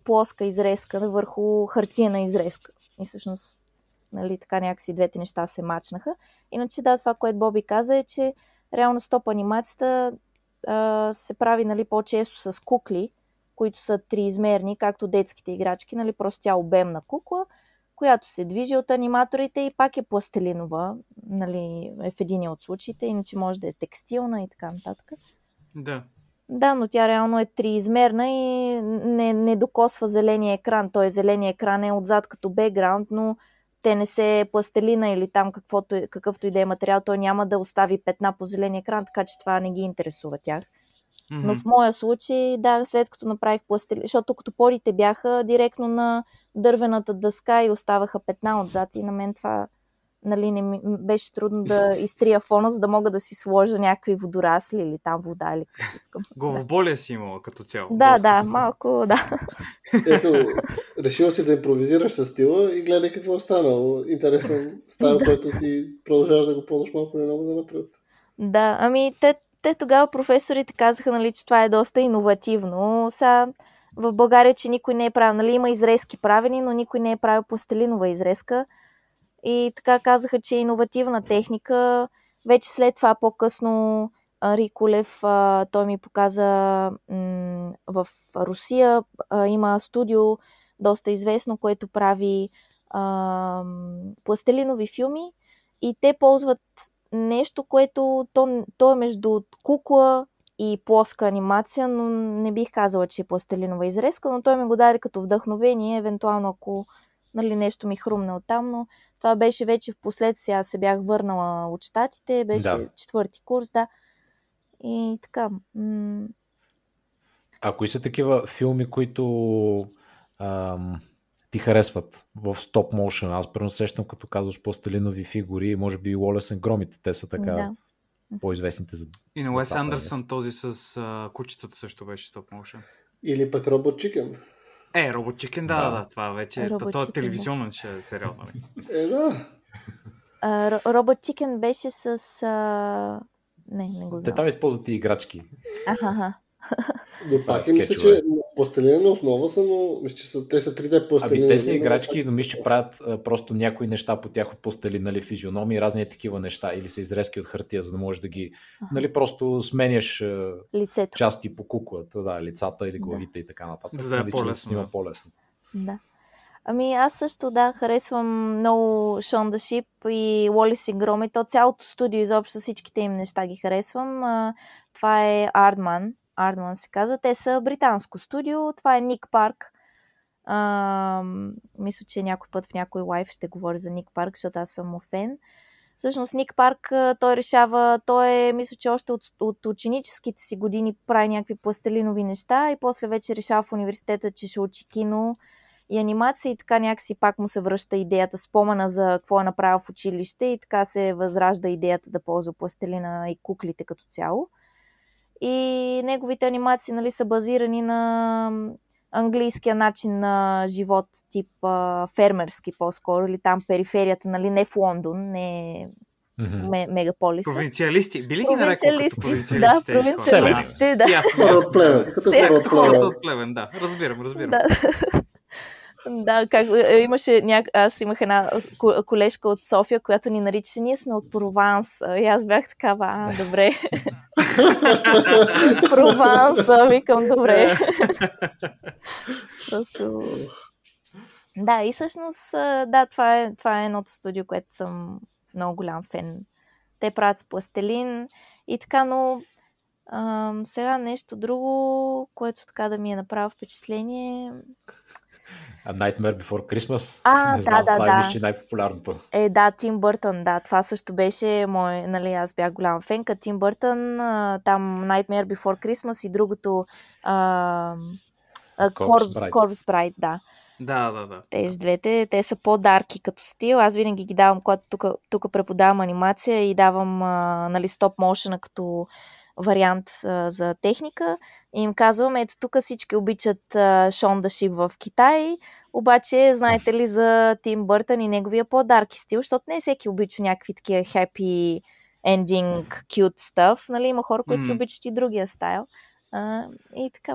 плоска изрезка върху хартияна изрезка. И всъщност нали, така някакси двете неща се мачнаха. Иначе да, това, което Боби каза е, че реално стоп анимацията а, се прави нали, по-често с кукли, които са триизмерни, както детските играчки, нали, просто тя обемна кукла, която се движи от аниматорите и пак е пластелинова, нали, е в един от случаите, иначе може да е текстилна и така нататък. Да. Да, но тя реално е триизмерна и не, не докосва зеления екран. Той зеления екран е отзад като бекграунд, но те не се пластелина или там каквото, какъвто и да е материал, той няма да остави петна по зеления екран, така че това не ги интересува тях. Mm-hmm. Но в моя случай, да, след като направих пластелина, защото като порите бяха директно на дървената дъска и оставаха петна отзад и на мен това нали, не ми, беше трудно да изтрия фона, за да мога да си сложа някакви водорасли или там вода или каквото искам. Главоболие си имала като цяло. Да, Доста. да, малко, да. Ето, решила си да импровизираш с стила и гледай какво е станало. Интересен стайл, да. който ти продължаваш да го ползваш малко или много да напред. Да, ами те, те тогава професорите казаха, нали, че това е доста иновативно. Сега в България, че никой не е правил, нали, има изрезки правени, но никой не е правил пластелинова изрезка. И така казаха, че е иновативна техника. Вече след това по-късно Риколев, той ми показа в Русия има студио, доста известно, което прави пластелинови филми и те ползват нещо, което то, то е между кукла и плоска анимация, но не бих казала, че е пластелинова изрезка, но той ми го даде като вдъхновение, евентуално ако нали, нещо ми хрумне оттам, но това беше вече в последствие. Аз се бях върнала от щатите, беше да. четвърти курс, да. И така. М- а кои са такива филми, които ам, ти харесват в стоп моушен? Аз първо сещам, като казваш по-сталинови фигури, може би и Уолесен Громите, те са така да. по-известните за... И на Уес Андерсън този с а, кучетата също беше стоп моушен. Или пък Робот Чикен. Е, Робот Чикен, да, да, да, това вече е. Това е телевизионен ще сериал, нали? Е, да. Робот Чикен беше с... А... Не, не го знам. Те там използват и играчки. Аха. Но пак е, мисля, че пластелина основа са, но мисля, че са, те са 3D пластелина. Ами те са играчки, но мисля, че правят а, просто някои неща по тях от пластелина, нали, физиономии, разни такива неща, или са изрезки от хартия, за да можеш да ги, нали, просто сменяш Лицето. части по куклата, да, лицата или главите да. и така нататък. За да, нали, е по-лесно. да снима по-лесно. Да. Ами аз също да, харесвам много Шон да Шип и Уолис и Громи. То цялото студио, изобщо всичките им неща ги харесвам. А, това е Ардман. Ардман се казва. Те са британско студио. Това е Ник Парк. А, мисля, че някой път в някой лайф ще говоря за Ник Парк, защото аз съм му фен. Всъщност Ник Парк, той решава, той е, мисля, че още от, от ученическите си години прави някакви пластелинови неща и после вече решава в университета, че ще учи кино и анимация и така някакси пак му се връща идеята, спомена за какво е направил в училище и така се възражда идеята да ползва пластелина и куклите като цяло. И неговите анимации нали, са базирани на английския начин на живот, тип а, фермерски по-скоро, или там периферията, нали, не в Лондон, не mm-hmm. мегаполиса. Провинциалисти. Били ги нарекал като провинциалисти? Да, провинциалисти, да. Хора от племен. Като хора от племен, да. Разбирам, разбирам. Да. Да, как, е, имаше ня... аз имах една колежка от София, която ни наричаше, ние сме от Прованс. И аз бях такава, а, добре. Прованс, викам, добре. Просто... Да, и всъщност, да, това е, това е едното студио, което съм много голям фен. Те правят с пластелин и така, но ам, сега нещо друго, което така да ми е направило впечатление. A Nightmare Before Christmas. А, не знам, да, това да, е да. най-популярното. Е, да, Тим Бъртън, да. Това също беше мой, нали, аз бях голяма фенка. Тим Бъртън, там Nightmare Before Christmas и другото а, Corpse, Corpse Bride, да. Да, да, да. Тези двете, те са по-дарки като стил. Аз винаги ги давам, когато тук, преподавам анимация и давам а, нали, стоп мошена като вариант а, за техника. И им казвам, ето тук всички обичат а, Шон да Шип в Китай, обаче знаете ли за Тим Бъртън и неговия по-дарки стил, защото не всеки обича някакви такива happy ending, cute stuff. Нали, има хора, които mm. си обичат и другия стайл. А, и така,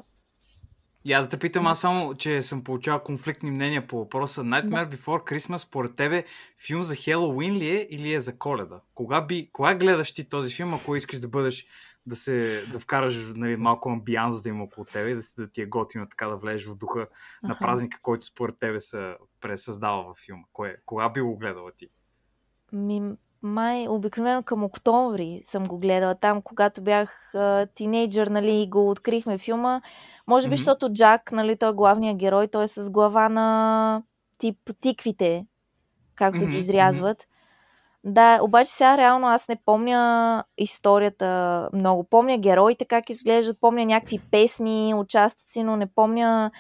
я да те питам аз само, че съм получавал конфликтни мнения по въпроса. Nightmare да. Before Christmas, според тебе, филм за Хелоуин ли е или е за коледа? Кога, би, кога гледаш ти този филм, ако искаш да бъдеш да се да вкараш нали, малко амбианс да има около тебе, да, си, да ти е готино така да влезеш в духа uh-huh. на празника, който според тебе се пресъздава във филма. Кое, кога би го гледала ти? Ми, май обикновено към октомври съм го гледала. Там, когато бях а, тинейджър, нали, го открихме филма. Може би, mm-hmm. защото Джак, нали, той е главният герой, той е с глава на тип тиквите, както mm-hmm. ги изрязват. Да, обаче сега реално аз не помня историята много. Помня героите как изглеждат, помня някакви песни, участъци, но не помня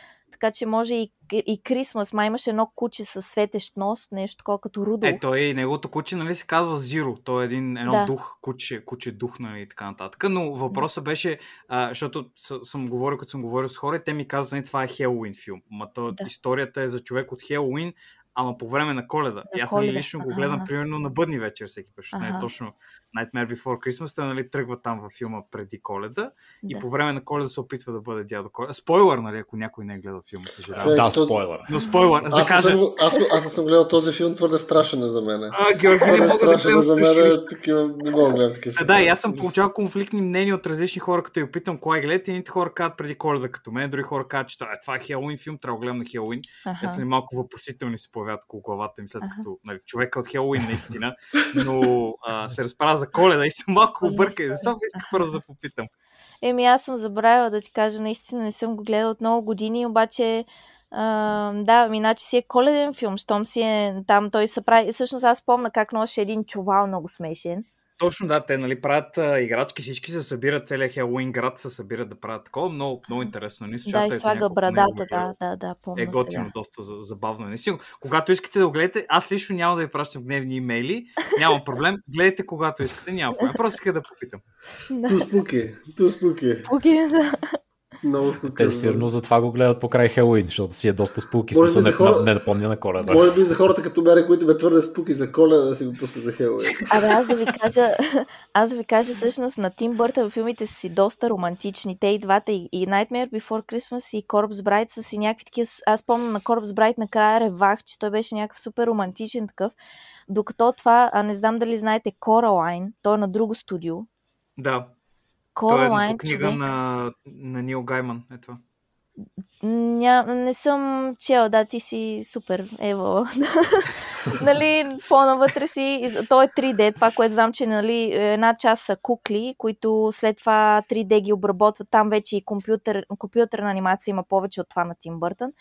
така че може и, и Крисмас. Май имаше едно куче с светещ нос, нещо такова като Рудолф. Е, той, неговото куче, нали се казва Зиро. Той е един, едно да. дух, куче, куче дух, нали, и така нататък. Но въпросът беше, а, защото съм говорил, като съм говорил с хора, те ми казват, нали, това е Хелоуин филм. Ма то, да. историята е за човек от Хелоуин, ама по време на коледа. На и аз съм лично го гледам, ага. примерно, на бъдни вечер всеки път, ага. не е точно Nightmare Before Christmas, той нали, тръгва там във филма преди коледа да. и по време на коледа се опитва да бъде дядо коледа. Спойлер, нали, ако някой не е гледал филма, съжалявам. Да, спойлер. Но спойлер, аз, да кажа... Съм, аз, аз, аз съм гледал този филм, твърде страшен е за мен. А, Георги, не мога да гледам за мен, такива, не мога да гледам такива Да, и аз съм получавал конфликтни мнения от различни хора, като я опитам кой гледате, едните хора казват преди коледа като мен, други хора казват, че това е Хелоуин филм, трябва да гледам на Хелоуин. Те са малко въпросителни се появяват около главата им, след като нали, човека от Хелоуин наистина, но а, се разправя за коледа и съм малко объркай. Защо исках първо да попитам? Еми, аз съм забравила да ти кажа, наистина не съм го гледала от много години, обаче Uh, да, иначе си е коледен филм, щом си е там, той се прави. Всъщност аз помня как носи един чувал много смешен. Точно да, те нали, правят а, играчки, всички се събират, целият Хелуин град се събират да правят такова. Много, много интересно. Не, да, и слага брадата, да, да, да, помня Е готино, сега. доста забавно. Не си, когато искате да го гледате, аз лично няма да ви пращам гневни имейли, няма проблем. Гледайте когато искате, няма проблем. Просто иска да попитам. Ту спуки, ту спуки. Спуки, да. Много Те сигурно затова го гледат по край Хелоуин, защото си е доста спуки. Смисъл, не, хора... не напомня на коледа. Може би за хората като мене, които ме твърде спуки за коледа, да си го пускат за Хелоуин. Абе, аз да ви кажа, аз да ви кажа всъщност на Тим Бърта в филмите си доста романтични. Те и двата, и, Nightmare Before Christmas и Corpse Bride са си някакви такива... Аз помня на Corpse Bride накрая ревах, че той беше някакъв супер романтичен такъв. Докато това, а не знам дали знаете, Coraline, той е на друго студио. Да. Coraline, Това е книга човек... на, на Нил Гайман, е това. Ня, не съм чел, да, ти си супер, ево. нали, по-навътре си, то е 3D, това, което знам, че нали, една част са кукли, които след това 3D ги обработват, там вече и компютър, компютърна анимация има повече от това на Тим Бъртън.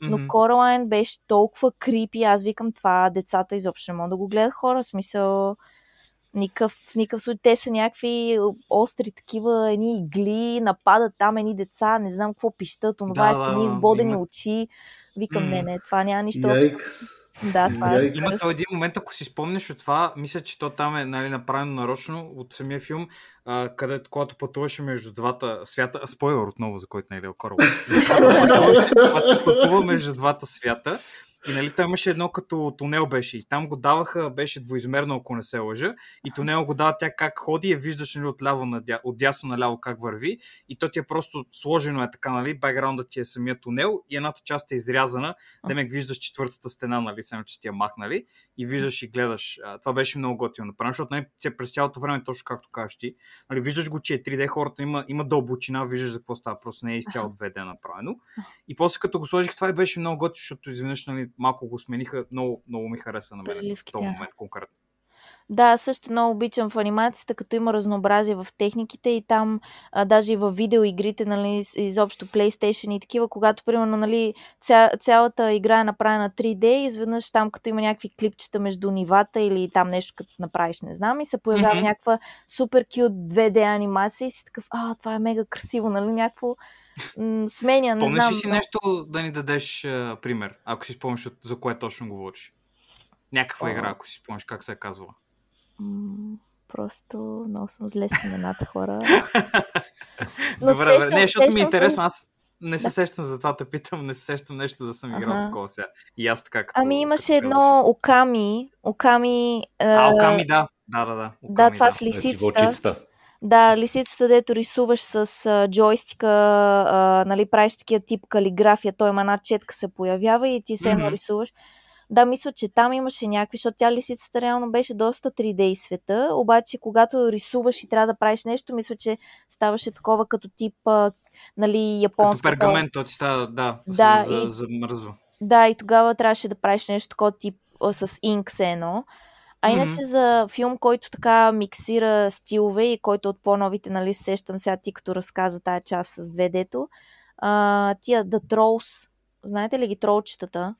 Но mm-hmm. Coraline беше толкова крипи, аз викам това, децата изобщо не могат да го гледат хора, смисъл никакъв, никакъв случай. Те са някакви остри такива, едни игли, нападат там едни деца, не знам какво пищат, онова е да, е с едни избодени има... очи. Викам, не, не, това няма нищо. Да, това е. Има един момент, ако си спомнеш от това, мисля, че то там е нали, направено нарочно от самия филм, а, където когато пътуваше между двата свята, спойлер отново, за който не е гледал Корал. когато се пътува между двата свята, И нали, той имаше едно като тунел беше. И там го даваха, беше двоизмерно, ако не се лъжа. И тунел го дава тя как ходи, я виждаш нали, от, ляво надя... от дясно наляво как върви. И то ти е просто сложено е така, нали? Бекграунда ти е самия тунел и едната част е изрязана. Демек виждаш четвъртата стена, нали? Само, че ти я махнали. И виждаш и гледаш. Това беше много готино направено, защото нали, през цялото време, точно както кажеш ти, нали, виждаш го, че е 3D, хората има, има дълбочина, виждаш за какво става, просто не е изцяло 2D направено. И после като го сложих, това и беше много готино, защото изведнъж нали, малко го смениха, много, много ми хареса на мен в този момент конкретно. Да, също много обичам в анимацията, като има разнообразие в техниките и там, а, даже и в видеоигрите, нали, изобщо PlayStation и такива, когато, примерно, нали, ця, цялата игра е направена 3D и изведнъж там, като има някакви клипчета между нивата или там нещо, като направиш, не знам, и се появява mm-hmm. някаква супер кют 2D анимация и си такъв, а, това е мега красиво, нали, някакво м- сменя, не Помниш знам. ли си нещо да ни дадеш а, пример, ако си спомняш за кое точно говориш? Някаква игра, ако си спомняш как се е казвала. Просто много съм зле с имената хора. Но добре, сещам, не, защото ми е интересно, аз не се да. сещам, затова те питам, не се сещам нещо да съм играл ага. такова сега. И аз така като... Ами имаше като едно Оками, Оками... А, Оками, да. Да, да, да. Оками, да, това да. с лисицата. Да, лисицата, дето рисуваш с а, джойстика, а, нали, правиш такива тип калиграфия, той има една четка се появява и ти се mm-hmm. рисуваш. Да, мисля, че там имаше някакви, защото тя лисицата реално беше доста 3D света, обаче когато рисуваш и трябва да правиш нещо, мисля, че ставаше такова като тип, нали, японска. Като пергамент, то ти става, да, да за, и, замръзва. Да, и тогава трябваше да правиш нещо такова тип с инк се едно. А иначе mm-hmm. за филм, който така миксира стилове и който от по-новите, нали, сещам сега ти като разказа тая част с 2D-то, а, тия The Trolls, знаете ли ги тролчетата?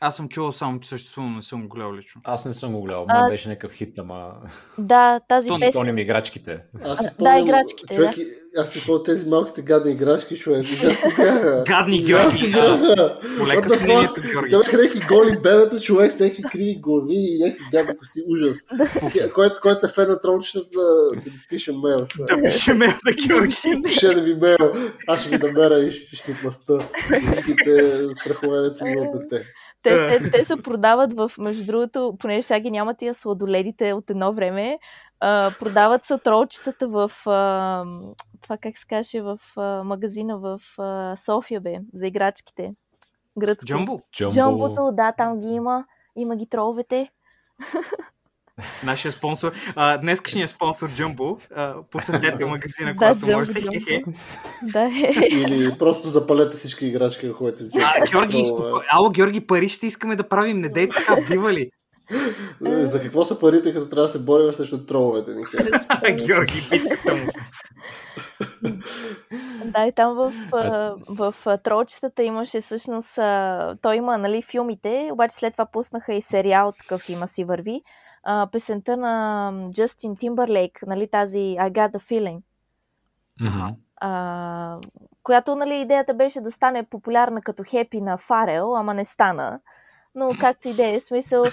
Аз съм чувал само, че съществува, не съм го гледал лично. Аз не съм го гледал, а... беше някакъв хит, ама... Да, тази песен... Спомням играчките. Аз спомням, да, играчките, човек, да. Аз си спомням тези малките гадни играчки, човек. Гадни Георги. Полека с мнението, Георги. Бяха някакви голи бебета, човек с някакви криви глави и някакви гадни коси. Ужас. който, който е фен на трончетата, да ми пише мейл. Да пише мейл да Георги. Пише да ми мейл. Аз ще ви намеря и ще се отмъста. Всичките страхове на цивилно дете. Те, те, те се продават в, между другото, понеже сега ги няма тия сладоледите от едно време, а, продават са тролчетата в а, това как се каже в а, магазина в а, София бе, за играчките. Гръцки. Джамбо? Джамбото, да, там ги има. Има ги троловете. Нашия спонсор. А, днескашният спонсор Джумбо. Посетете магазина, когато да, можете. да. Или просто запалете всички играчки, които А, Георги, споко... Ало, Георги, пари ще искаме да правим. Не дей така, бива ли? За какво са парите, като трябва да се борим срещу троловете? Георги, битката му. Да, и там в, в, в тролчетата имаше всъщност, той има нали, филмите, обаче след това пуснаха и сериал, такъв има си върви, а, песента на Джастин Тимбърлейк, нали, тази I Got the Feeling. Mm-hmm. А, която, нали, идеята беше да стане популярна като хепи на Фарел, ама не стана но както и да е, смисъл,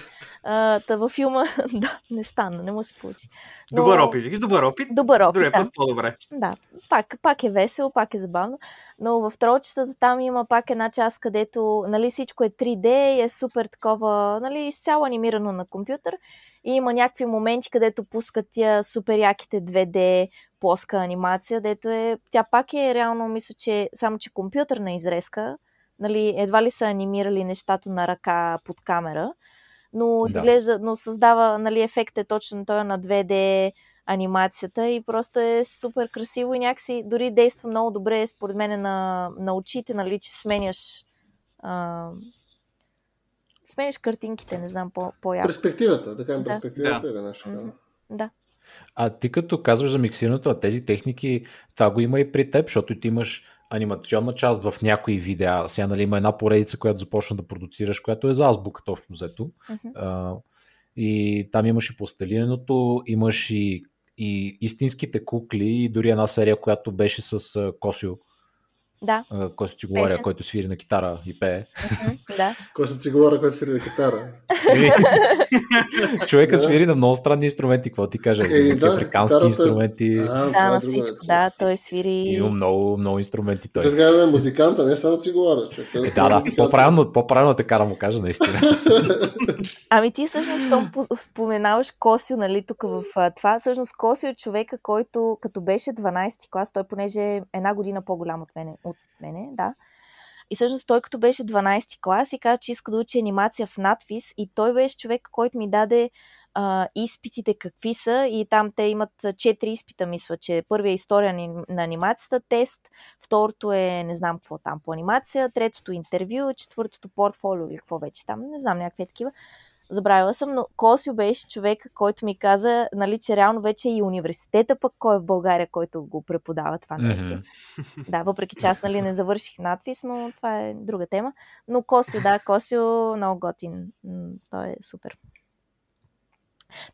а, та във филма, да, не стана, не му се получи. Но... Добър опит, виж, добър опит. Добър опит, Другия да. път по-добре. Да, пак, пак е весело, пак е забавно, но в тролчетата там има пак една част, където, нали, всичко е 3D и е супер такова, нали, изцяло анимирано на компютър и има някакви моменти, където пускат тия супер яките 2D плоска анимация, дето е, тя пак е реално, мисля, че само, че компютърна изрезка, нали, едва ли са анимирали нещата на ръка под камера, но да. изглежда, но създава, нали, ефект е точно той на 2D анимацията и просто е супер красиво и някакси дори действа много добре, според мен, на, на очите, нали, че сменяш а, сменяш картинките, не знам, по, по-яко. Перспективата, така да. перспективата да. е нещо. Mm-hmm. Да. А ти като казваш за миксирането на тези техники, това го има и при теб, защото ти имаш анимационна част в някои видеа. Сега нали, има една поредица, която започна да продуцираш, която е за азбука точно взето. Uh-huh. А, и там имаш и пластелиненото, имаш и, и истинските кукли, и дори една серия, която беше с Косио. Да. Косо Цигулария, който свири на китара и пее. да. Косо Цигулария, който свири на китара. Човека свири на много странни инструменти, какво ти кажа? Е, да, африкански китарата... инструменти. А, да, на всичко, да, той свири. Има много, много инструменти. Той, той трябва да е музиканта, не само цигулара. Човек. Е, да, да, по-правилно, по-правилно така да му кажа, наистина. ами ти всъщност, щом споменаваш Косио, нали, тук в това, всъщност Косио е човека, който като беше 12 клас, той понеже е една година по-голям от мене, от мене да. И всъщност той като беше 12 клас и каза, че иска да учи анимация в надфис и той беше човек, който ми даде а, изпитите какви са и там те имат четири изпита, мисля, че първия е история на анимацията, тест, второто е не знам какво там по анимация, третото интервю, четвъртото портфолио или какво вече там, не знам, някакви такива. Забравила съм, но Косио беше човек, който ми каза, нали, че реално вече и университета пък кой е в България, който го преподава това нещо. Mm-hmm. Да, въпреки че аз нали, не завърших надпис, но това е друга тема. Но Косио, да, Косио много готин. Той е супер.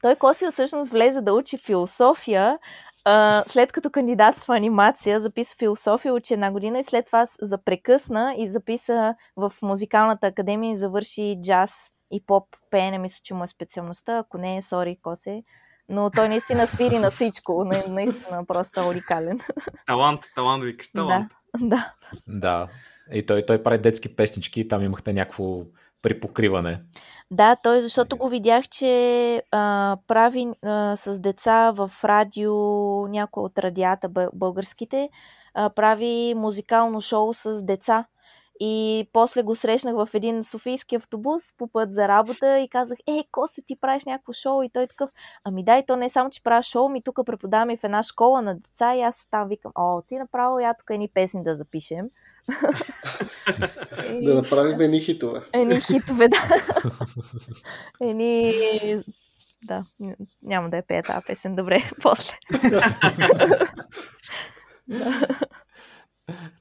Той Косио всъщност влезе да учи философия, Uh, след като кандидатства анимация, записа философия, учи една година и след това запрекъсна и записа в музикалната академия и завърши джаз и поп пеене, мисля, че му е специалността. Ако не е, сори, косе. Но той наистина свири на всичко. наистина просто уникален. Талант, талант, викаш, талант. Да, да. Да. И той, той прави детски песнички и там имахте някакво припокриване. Да, той, защото го видях, че а, прави а, с деца в радио, някои от радията българските, а, прави музикално шоу с деца. И после го срещнах в един софийски автобус по път за работа и казах, е, Косо, ти правиш някакво шоу? И той такъв, ами да, и то не е само, че правя шоу, ми тук преподаваме в една школа на деца и аз оттам викам, о, ти направо я тук едни песни да запишем. да направим едни хитове. Едни хитове, да. Едни... Да, няма да я пея тази песен, добре, после. Да,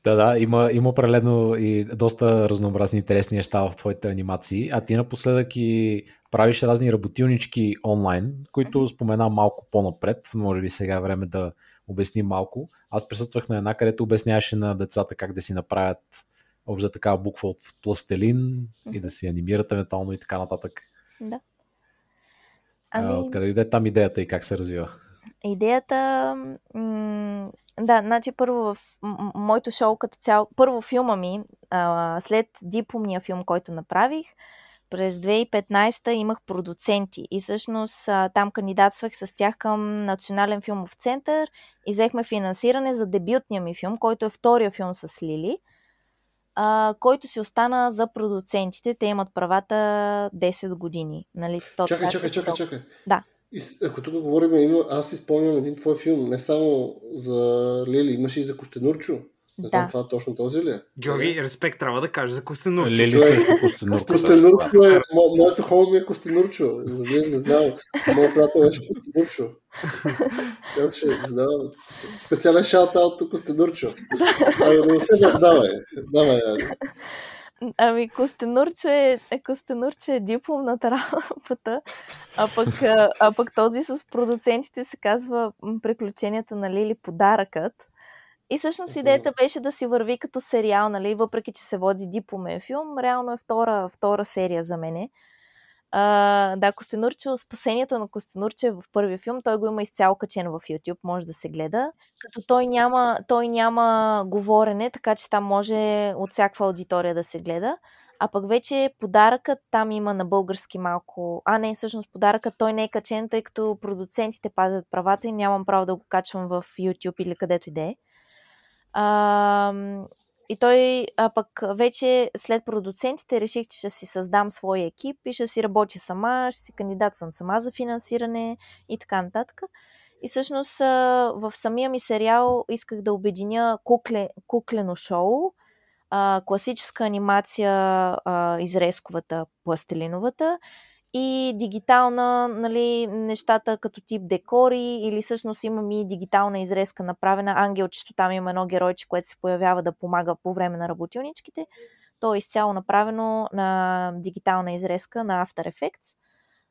да, има, има определено и доста разнообразни интересни неща в твоите анимации, а ти напоследък и правиш разни работилнички онлайн, които спомена малко по-напред, може би сега е време да обясним малко. Аз присъствах на една, където обясняваше на децата как да си направят общо такава буква от пластелин mm-hmm. и да си анимират евентуално и така нататък. Да. Ами... Откъде иде там идеята и как се развива? Идеята, м- да, значи първо в моето шоу като цяло, първо филма ми, а, след дипломния филм, който направих, през 2015 имах продуценти и всъщност а, там кандидатствах с тях към Национален филмов център и взехме финансиране за дебютния ми филм, който е втория филм с Лили, а, който си остана за продуцентите. Те имат правата 10 години. Нали? То, чакай, чакай, чакай, чакай. Да. И, ако тук говорим, аз си спомням един твой филм, не само за Лили, имаше и за Костенурчо. Не знам това точно този ли е. Георги, респект трябва да кажа за Костенурчо. Лили също Костенурчо. Костенурчо е, мо, моето хоби е Костенурчо. За вие не знам. Моят приятел беше Костенурчо. Казваше, да, специален шаут-аут Костенурчо. Ами, не се давай. Давай, Ами, Костенурче е, е, Костенурче е дипломната работа, а пък, а пък този с продуцентите се казва Приключенията на Лили подаръкът. И всъщност идеята беше да си върви като сериал, нали, въпреки че се води дипломен филм, реално е втора, втора серия за мене. А, да, Костенурчо, спасението на Костенурче в първия филм, той го има изцяло качено в YouTube, може да се гледа, като той няма, той няма говорене, така че там може от всякаква аудитория да се гледа. А пък вече подаръкът там има на български малко... А, не, всъщност подаръкът той не е качен, тъй като продуцентите пазят правата и нямам право да го качвам в YouTube или където и да е. А, и той, а пък вече след продуцентите реших, че ще си създам свой екип и ще си работя сама, ще си кандидатствам сама за финансиране и така нататък. И всъщност в самия ми сериал исках да обединя кукле, куклено шоу, класическа анимация, изрезковата, пластелиновата и дигитална, нали, нещата като тип декори или всъщност имам и дигитална изрезка направена. Ангелчето там има едно геройче, което се появява да помага по време на работилничките. То е изцяло направено на дигитална изрезка на After Effects.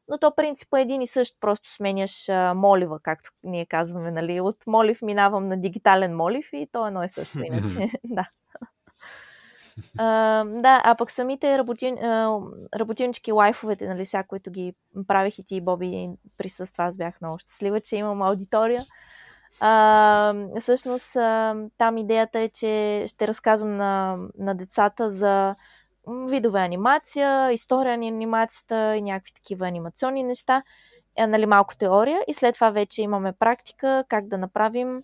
но то принципа е един и същ, просто сменяш а, молива, както ние казваме, нали, от молив минавам на дигитален молив и то е едно и също, иначе, да. Uh, да, а пък самите работин, uh, работилнички лайфовете, нали, сега, които ги правих и ти, Боби, присъства, аз бях много щастлива, че имам аудитория. Uh, всъщност, uh, там идеята е, че ще разказвам на, на децата за видове анимация, история на анимацията и някакви такива анимационни неща, е, нали, малко теория и след това вече имаме практика как да направим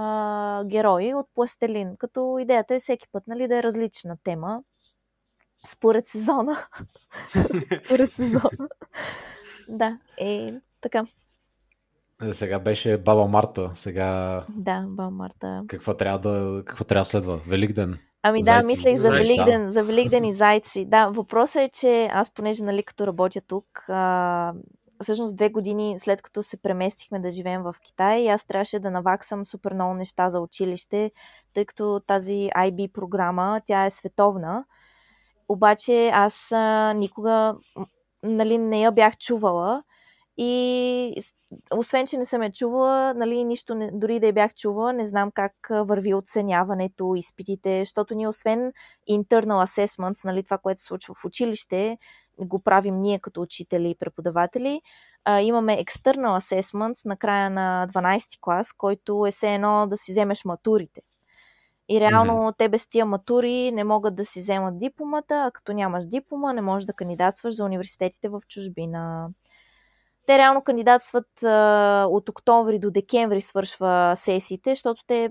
а, герои от пластелин, като идеята е всеки път нали, да е различна тема, според сезона. според сезона. да, е така. Е, сега беше Баба Марта, сега... Да, Баба Марта. Какво трябва да, какво трябва да следва? Великден? Ами зайци, да, мислех за Великден, за Великден и зайци. Да, въпросът е, че аз понеже, нали, като работя тук, а, всъщност две години след като се преместихме да живеем в Китай, аз трябваше да наваксам супер много неща за училище, тъй като тази IB програма, тя е световна. Обаче аз а, никога нали, не я бях чувала и освен, че не съм я чувала, нали, нищо, не, дори да я бях чувала, не знам как върви оценяването, изпитите, защото ние освен internal assessments, нали, това, което се случва в училище, го правим ние като учители и преподаватели, а, имаме external assessments на края на 12 клас, който е все едно да си вземеш матурите. И реално mm-hmm. те без тия матури не могат да си вземат дипломата, а като нямаш диплома, не можеш да кандидатстваш за университетите в чужбина. Те реално кандидатстват а, от октомври до декември свършва сесиите, защото те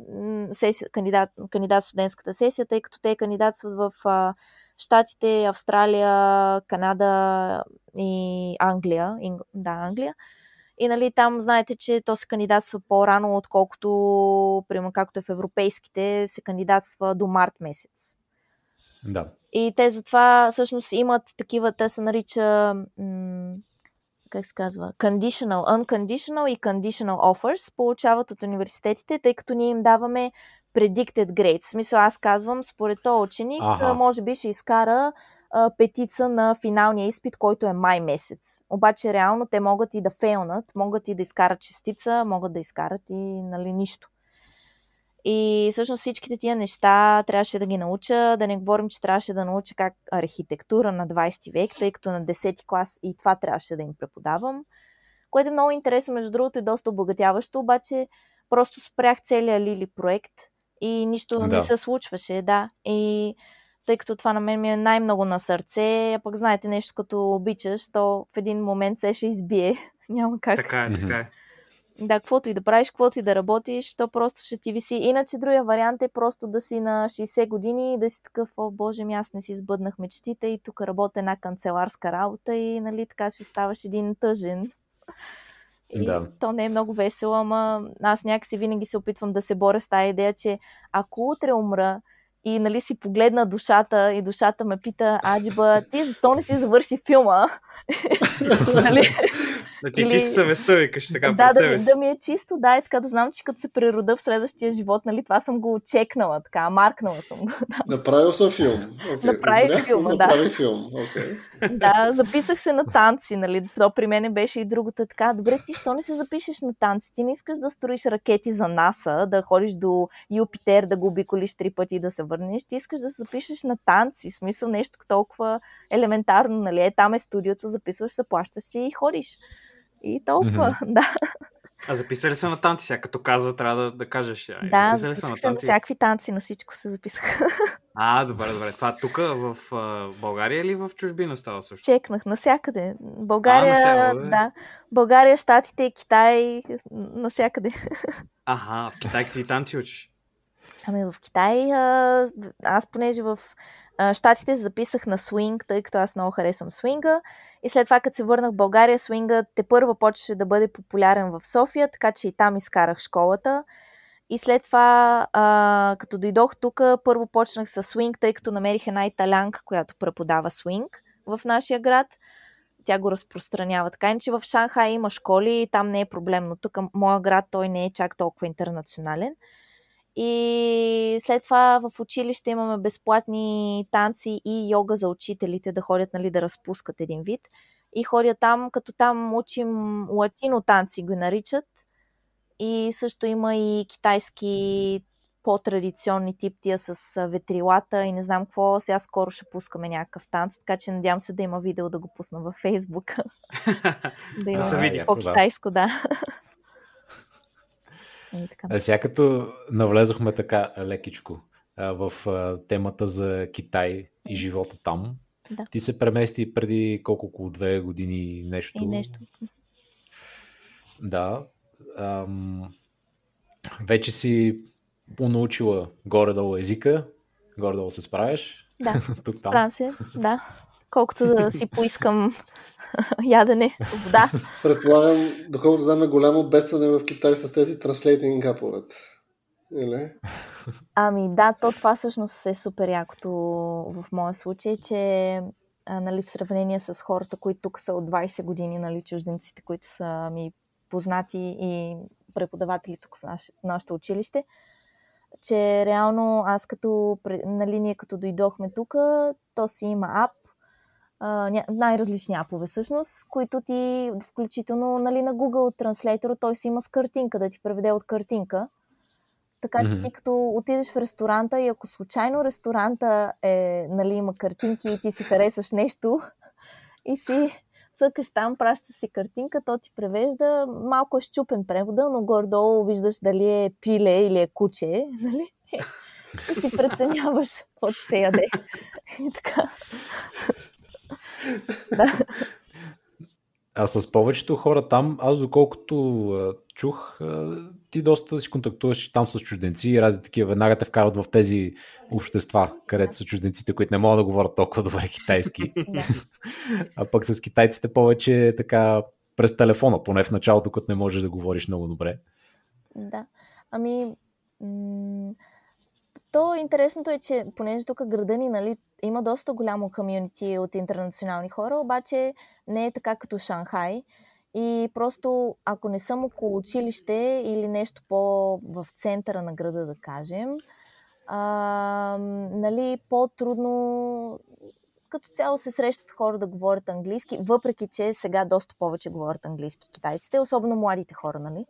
сеси, кандидат, кандидат студентската сесия, тъй като те кандидатстват в а, Штатите, Австралия, Канада и Англия. Инг... Да, Англия. И нали, там знаете, че то се кандидатства по-рано, отколкото, примерно както е в европейските, се кандидатства до март месец. Да. И те затова всъщност имат такива, те се нарича м- как се казва, conditional, unconditional и conditional offers получават от университетите, тъй като ние им даваме predicted grades. В смисъл аз казвам, според този ученик, ага. може би ще изкара а, петица на финалния изпит, който е май месец. Обаче реално те могат и да фейлнат, могат и да изкарат частица, могат да изкарат и нали, нищо. И всъщност всичките тия неща трябваше да ги науча, да не говорим, че трябваше да науча как архитектура на 20 век, тъй като на 10 клас и това трябваше да им преподавам, което е много интересно, между другото и доста обогатяващо, обаче просто спрях целият Лили проект и нищо да. не се случваше, да. И тъй като това на мен ми е най-много на сърце, а пък знаете нещо като обичаш, то в един момент се ще избие. Няма как. Така е, така е. Да, каквото и да правиш, каквото и да работиш, то просто ще ти виси. Иначе другия вариант е просто да си на 60 години и да си такъв, о боже ми, аз не си сбъднах мечтите и тук работя една канцеларска работа и нали така си оставаш един тъжен. И да. то не е много весело, ама аз някакси винаги се опитвам да се боря с тази идея, че ако утре умра и нали си погледна душата и душата ме пита, Аджиба, ти защо не си завърши филма? нали? Да ти е чисто съвестта, викаш така да, да, да ми е чисто, да, и така да знам, че като се прерода в следващия живот, нали, това съм го чекнала, така, маркнала съм го. Да. Направил съм филм. Okay. Направих филма, да. Направих филм, okay. Да, записах се на танци, нали, то при мен беше и другото така, добре, ти що не се запишеш на танци? Ти не искаш да строиш ракети за НАСА, да ходиш до Юпитер, да го обиколиш три пъти и да се върнеш, ти искаш да се запишеш на танци, смисъл нещо толкова елементарно, нали, е, там е студиото, записваш, заплащаш си и ходиш. И толкова, mm-hmm. да. А записали се на танци, сега като казва, трябва да, да кажеш. Да, записали се на, на всякакви танци, на всичко се записах. А, добре, добре. Това тук в uh, България или в чужбина става също? Чекнах, насякъде. България, а, насякъде. да. България, Штатите, Китай, насякъде. Ага, в Китай какви танци учиш? Ами в Китай, аз понеже в Штатите записах на свинг, тъй като аз много харесвам свинга. И след това, като се върнах в България, свинга те първа почеше да бъде популярен в София, така че и там изкарах школата. И след това, а, като дойдох тук, първо почнах с свинг, тъй като намерих една италянка, която преподава свинг в нашия град. Тя го разпространява. Така иначе в Шанхай има школи и там не е проблем, но тук моя град той не е чак толкова интернационален. И след това в училище имаме безплатни танци и йога за учителите да ходят, нали, да разпускат един вид. и ходя там, като там учим латино танци го наричат. И също има и китайски по-традиционни тип тия с ветрилата и не знам какво. Сега скоро ще пускаме някакъв танц, така че надявам се да има видео да го пусна във Фейсбук. да има да по-китайско, да. А сега като навлезохме така лекичко в темата за Китай и живота там, да. ти се премести преди колко около две години нещо. И нещо. Да. Ам, вече си понаучила горе-долу езика, горе-долу се справяш. Да, Тук, справям се, да. Колкото да си поискам ядене, вода. Предполагам, доколкото знам е голямо бедстване в Китай с тези транслейтинг аповете. Или? Ами да, то това всъщност е супер якото в моя случай, че а, нали, в сравнение с хората, които тук са от 20 години, нали, чужденците, които са ми познати и преподаватели тук в наше, нашето училище, че реално аз като, нали, ние като дойдохме тук, то си има ап, най-различни апове всъщност, които ти, включително нали, на Google Translator, той си има с картинка, да ти преведе от картинка. Така че ти като отидеш в ресторанта и ако случайно ресторанта е, нали, има картинки и ти си харесаш нещо и си цъкаш там, пращаш си картинка, то ти превежда. Малко е щупен превода, но гордо виждаш дали е пиле или е куче, нали? И си преценяваш какво се яде. И така. да. А с повечето хора там, аз доколкото чух, ти доста си контактуваш там с чужденци и разни такива веднага те вкарват в тези общества, където са чужденците, които не могат да говорят толкова добре китайски. а пък с китайците повече така през телефона, поне в началото, като не можеш да говориш много добре. Да. Ами, м- то интересното е, че понеже тук града ни, нали, има доста голямо комьюнити от интернационални хора, обаче не е така като Шанхай. И просто, ако не съм около училище или нещо по-в центъра на града, да кажем, а, нали, по-трудно като цяло се срещат хора да говорят английски, въпреки че сега доста повече говорят английски китайците, особено младите хора, нали?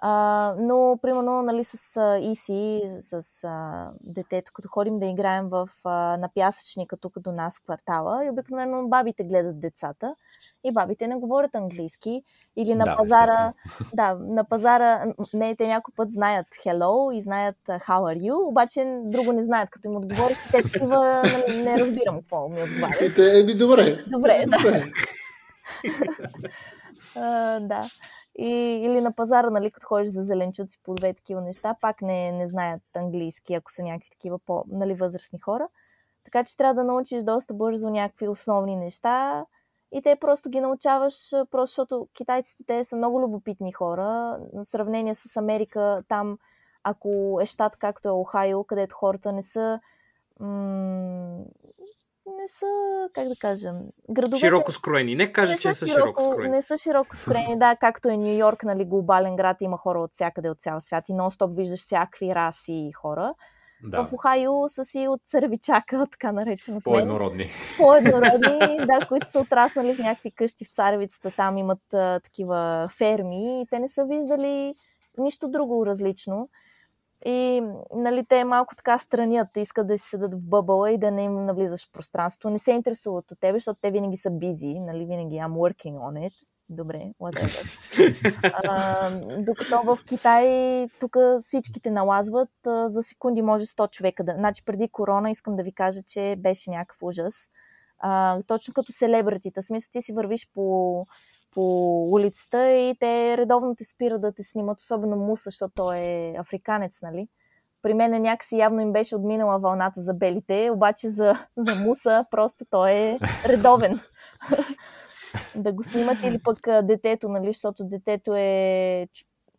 А, но, примерно, нали, с Иси, с а, детето, като ходим да играем в, а, на пясъчника тук до нас в квартала, и обикновено бабите гледат децата и бабите не говорят английски. Или на да, пазара, да, на пазара, не, те някой път знаят hello и знаят how are you, обаче друго не знаят, като им отговориш, те такива, нали, не разбирам какво ми отговарят. Еми, добре. Добре, да. uh, да. И, или на пазара, нали, като ходиш за зеленчуци, по две такива неща, пак не, не знаят английски, ако са някакви такива по, нали, възрастни хора. Така че трябва да научиш доста бързо някакви основни неща и те просто ги научаваш, просто защото китайците те са много любопитни хора. В сравнение с Америка, там, ако е щат както е Охайо, където хората не са м- не са, как да кажем, градовете... Широко скроени. Не кажа, не че са широко, скроени. Не са широко скроени, да, както е Нью Йорк, нали, глобален град, има хора от всякъде, от цял свят и нон-стоп виждаш всякакви раси и хора. Да. В Охайо са си от цървичака, така наречено. По-еднородни. По-еднородни, да, които са отраснали в някакви къщи в царевицата, там имат а, такива ферми и те не са виждали нищо друго различно. И нали, те малко така странят, искат да си седат в бъбъла и да не им навлизаш в пространството. Не се интересуват от тебе, защото те винаги са бизи, нали, винаги I'm working on it. Добре, whatever. а, докато в Китай тук всичките налазват, а, за секунди може 100 човека да... Значи преди корона искам да ви кажа, че беше някакъв ужас. А, точно като селебритите. Смисъл ти си вървиш по по улицата и те редовно те спират да те снимат, особено Муса, защото той е африканец, нали? При мен някакси явно им беше отминала вълната за белите, обаче за, за Муса просто той е редовен. да го снимат или пък детето, нали, защото детето е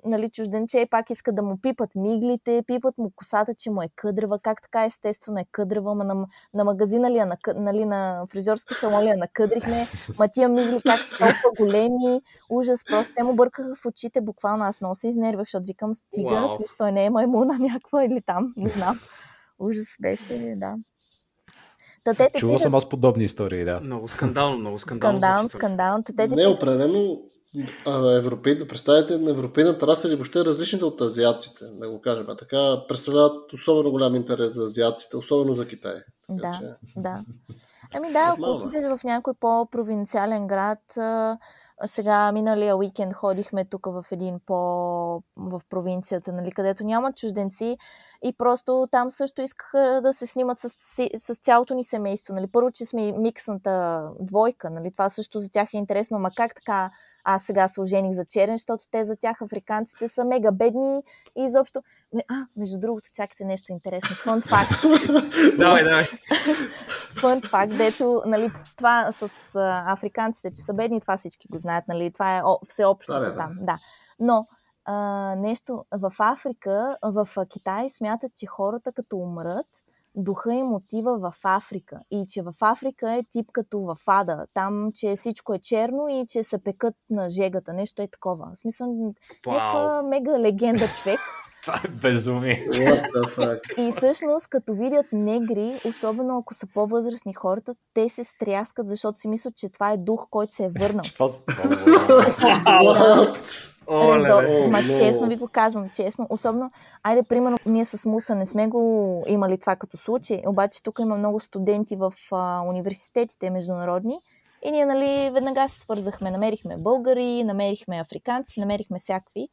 нали, чужденче пак иска да му пипат миглите, пипат му косата, че му е къдрева. Как така естествено е къдрева, ма на, на магазина ли е, на, нали, на фризьорска салон ли я накъдрихме, ма тия мигли как са толкова големи, ужас, просто те му бъркаха в очите, буквално аз много се изнервях, защото викам стига, wow. смисъл той не е маймуна някаква или там, не знам. Ужас беше, да. Та те Чувал съм аз подобни истории, да. Много скандално, много скандално. Скандал, звучи това. скандал. Та те те Не, определено а, европей, представите на европейната раса или въобще различните от азиаците, да го кажем. А така представляват особено голям интерес за азиаците, особено за Китай. Така Да, че- да. Ами да, ако отидеш в някой по-провинциален град, сега миналия уикенд ходихме тук в един по... в провинцията, нали, където няма чужденци и просто там също искаха да се снимат с, с цялото ни семейство. Нали. Първо, че сме миксната двойка, нали, това също за тях е интересно, ама как така аз сега се ожених за черен, защото те за тях африканците са мега бедни и изобщо... А, между другото, чакайте нещо интересно. Фон факт. Давай, давай. Фън факт, дето, нали, това с а, африканците, че са бедни, това всички го знаят, нали, това е о, всеобщо Да, да, там, да. Но а, нещо, в Африка, в Китай смятат, че хората като умрат, духа им отива в Африка и че в Африка е тип като в Ада, там, че всичко е черно и че се пекат на жегата, нещо е такова. В смисъл, някаква мега легенда човек. Това е безумие. What the fuck? И всъщност, като видят негри, особено ако са по-възрастни хората, те се стряскат, защото си мислят, че това е дух, който се е върнал. Това... What? О, Е, до- леле. О, Ма но. честно ви го казвам, честно. Особено, айде, примерно, ние с Муса не сме го имали това като случай, обаче тук има много студенти в а, университетите международни и ние, нали, веднага се свързахме. Намерихме българи, намерихме африканци, намерихме всякакви.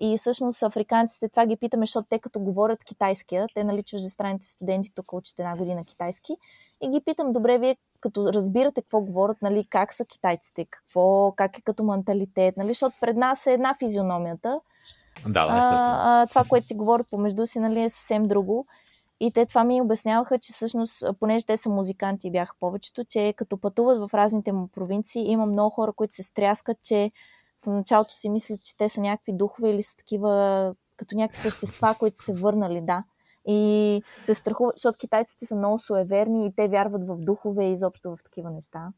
И всъщност африканците, това ги питаме, защото те като говорят китайския, те, нали, чуждестранните студенти тук учат една година китайски, и ги питам, добре, вие като разбирате какво говорят, нали, как са китайците, какво, как е като менталитет, нали, защото пред нас е една физиономията, Да, да, естествено. а, а, това, което си говорят помежду си, нали, е съвсем друго. И те това ми обясняваха, че всъщност, понеже те са музиканти бяха повечето, че като пътуват в разните му провинции, има много хора, които се стряскат, че в началото си мислят, че те са някакви духове или са такива, като някакви същества, които се върнали, да. И се страхуват, защото китайците са много суеверни и те вярват в духове и изобщо в такива неща.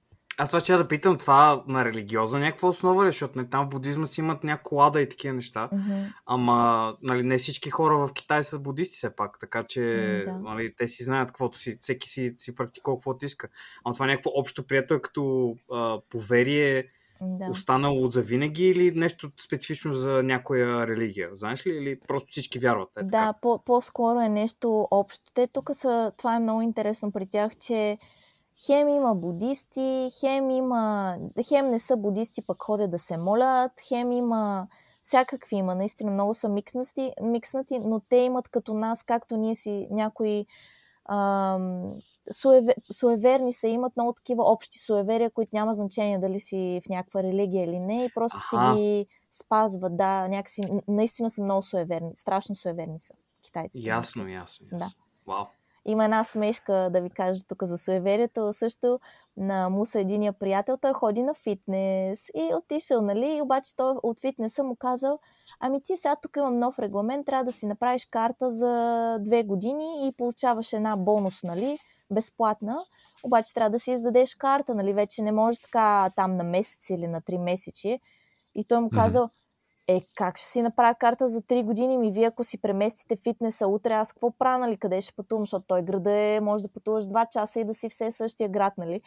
Аз това ще да питам, това на религиозна някаква основа ли? Защото не, там в будизма си имат някаква лада и такива неща. Мгм. Ама нали, не всички хора в Китай са будисти все пак, така че М, да. нали, те си знаят каквото си, всеки си, си практикува каквото иска. Ама това някакво общо прието е като а, поверие, Да. останало от завинаги или нещо специфично за някоя религия? Знаеш ли? Или просто всички вярват? Е, Да, по- по-скоро е нещо общо. Те тук са, това е много интересно при тях, че хем има будисти, хем има, хем не са будисти, пък ходят да се молят, хем има всякакви има, наистина много са микнати, микснати, но те имат като нас, както ние си някои ам, суеве, суеверни са, имат много такива общи суеверия, които няма значение дали си в някаква религия или не и просто Аха. си ги спазват, да, някакси, наистина са много суеверни, страшно суеверни са китайците. Ясно, ясно, ясно. Да. Вау. Има една смешка, да ви кажа тук за суеверието, също на Муса единия приятел, той ходи на фитнес и отишъл, нали, обаче той от фитнеса му казал, ами ти сега тук имам нов регламент, трябва да си направиш карта за две години и получаваш една бонус, нали, безплатна, обаче трябва да си издадеш карта, нали, вече не може така там на месец или на три месечи. И той му казал, е, как ще си направя карта за 3 години? Ми вие, ако си преместите фитнеса утре, аз какво правя, нали? Къде ще пътувам? Защото той града е, може да пътуваш 2 часа и да си все същия град, нали?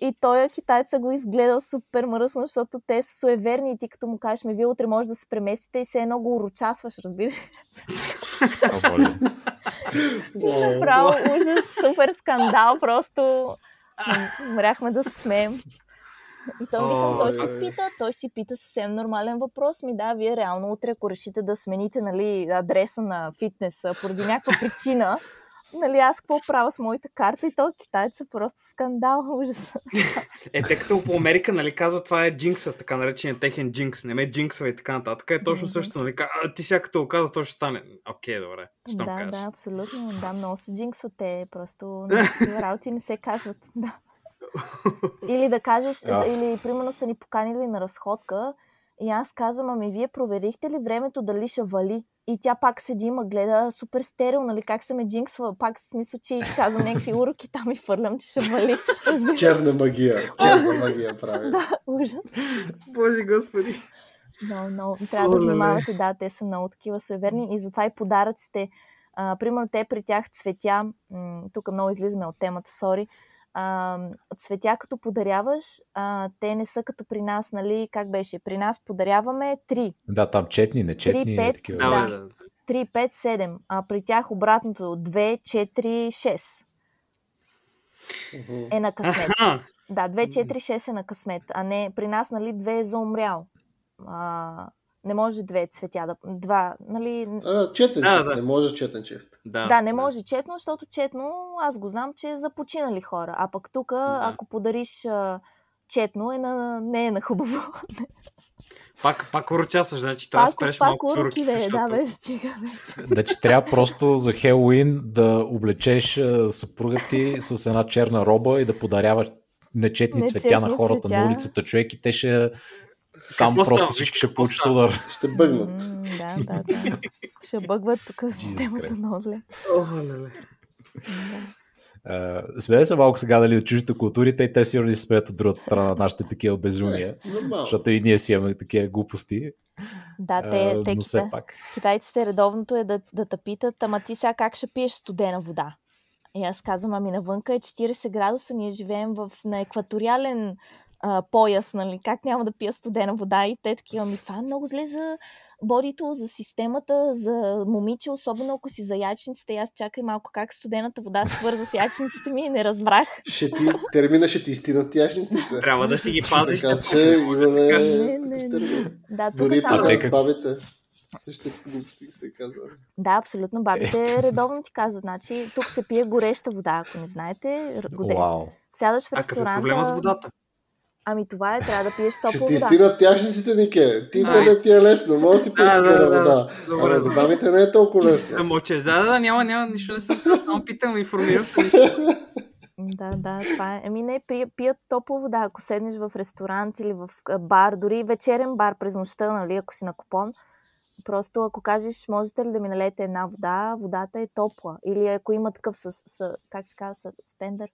И той китайца го изгледал супер мръсно, защото те са суеверни и ти като му кажеш, ми вие утре може да се преместите и все едно го урочасваш, разбираш? Право, ужас, супер скандал, просто мряхме да се смеем. И той викам, той си пита, той си пита съвсем нормален въпрос. Ми да, вие реално утре, ако решите да смените нали, адреса на фитнеса поради някаква причина, нали, аз какво правя с моята карта и то китайца просто скандал, ужас. Е, те като по Америка, нали, казват, това е джинкса, така наречения техен джинкс, не ме джинксва и така нататък. Е точно също, нали, а, ти сега като го казваш, то ще стане. Окей, добре, ще да, да, абсолютно. Да, много се джинксват те, просто работи не се казват. Да. Или да кажеш, А. или примерно са ни поканили на разходка и аз казвам, ами вие проверихте ли времето дали ще вали? И тя пак седи и ма гледа супер стерил, нали, как се ме джинксва, пак с смисъл, че казвам някакви уроки, там и фърлям, че ще вали. Разбираш? черна магия. Черна магия прави. Да, ужас. Боже господи. Много, много. Трябва да Оле-ле. внимавате, да, те са много такива суеверни и затова и подаръците. А, примерно те при тях цветя, м- тук много излизаме от темата, сори, а, цветя като подаряваш, а, те не са като при нас, нали, как беше? При нас подаряваме 3. Да, там четни, не четни. 3, 5, такива. Да, да. бе, да. 3, 5, 7. А при тях обратното 2, 4, 6 Мгм. е на късмет. Аха, Да, 2, 4, 6 е на късмет, а не при нас, нали, 2 е за умрял. А, не може две цветя да... Два, нали... А, четен Да, чест, да. не може четен чест. да, Да, не може четно, защото четно аз го знам, че е за починали хора. А пък тук, Да. ако подариш а, четно, е на, не е на хубаво. Пак, пак урочасваш, значи трябва да Пак, спреш пак малко уроки, уроките, да, защото... да, бе, стига вече. Значи трябва просто за Хелоуин да облечеш съпруга ти с една черна роба и да подаряваш нечетни, Нечетни цветя на хората цветя. на улицата, човек, и те ще... Там Какво просто става, всички ще получат удар. Ще бъгнат. М, да, да, да. Ще бъгват тук системата Christ. много зле. О, леле. Да. Смея се малко сега дали, да чуждите културите и те сигурно се смеят от другата страна на нашите такива безумия. Нормално. Защото и ние си имаме такива глупости. Да, те, те но все кита, пак. китайците редовното е да, да те питат, ама ти сега как ще пиеш студена вода? И аз казвам, ами навънка е 40 градуса, ние живеем в, на екваториален а, пояс, нали? Как няма да пия студена вода? И те такива, ами това е много зле за бодито, за системата, за момиче, особено ако си за ячниците. И аз чакай малко как студената вода се свърза с ячниците ми и не разбрах. Ще ти, термина ще ти изтинат яшниците. Трябва да си ги пазиш. Така че имаме Не, не, термин. Да, тук Дори само... как- бабите. Същите глупости се казва. Да, абсолютно. Бабите редовно ти казват, значи тук се пие гореща вода, ако не знаете. Вау. Сядаш в А какъв е ресторанта. проблема с водата? Ами това е, трябва да пиеш Ще топла ти вода. изтинат яшниците, Нике. Ти Ай. тебе ти е лесно. Може да си пиеш Да, да, да. вода. Добре, за дамите не е толкова Да лесно. мълчеш. Да, да, да, няма, няма, нищо не съм само питам, информирам се. Да, да, това е. Ами не, пи, пият топла вода, ако седнеш в ресторант или в бар, дори вечерен бар през нощта, нали, ако си на купон. Просто ако кажеш, можете ли да ми налете една вода, водата е топла. Или ако има такъв с, с как се казва, с спендър.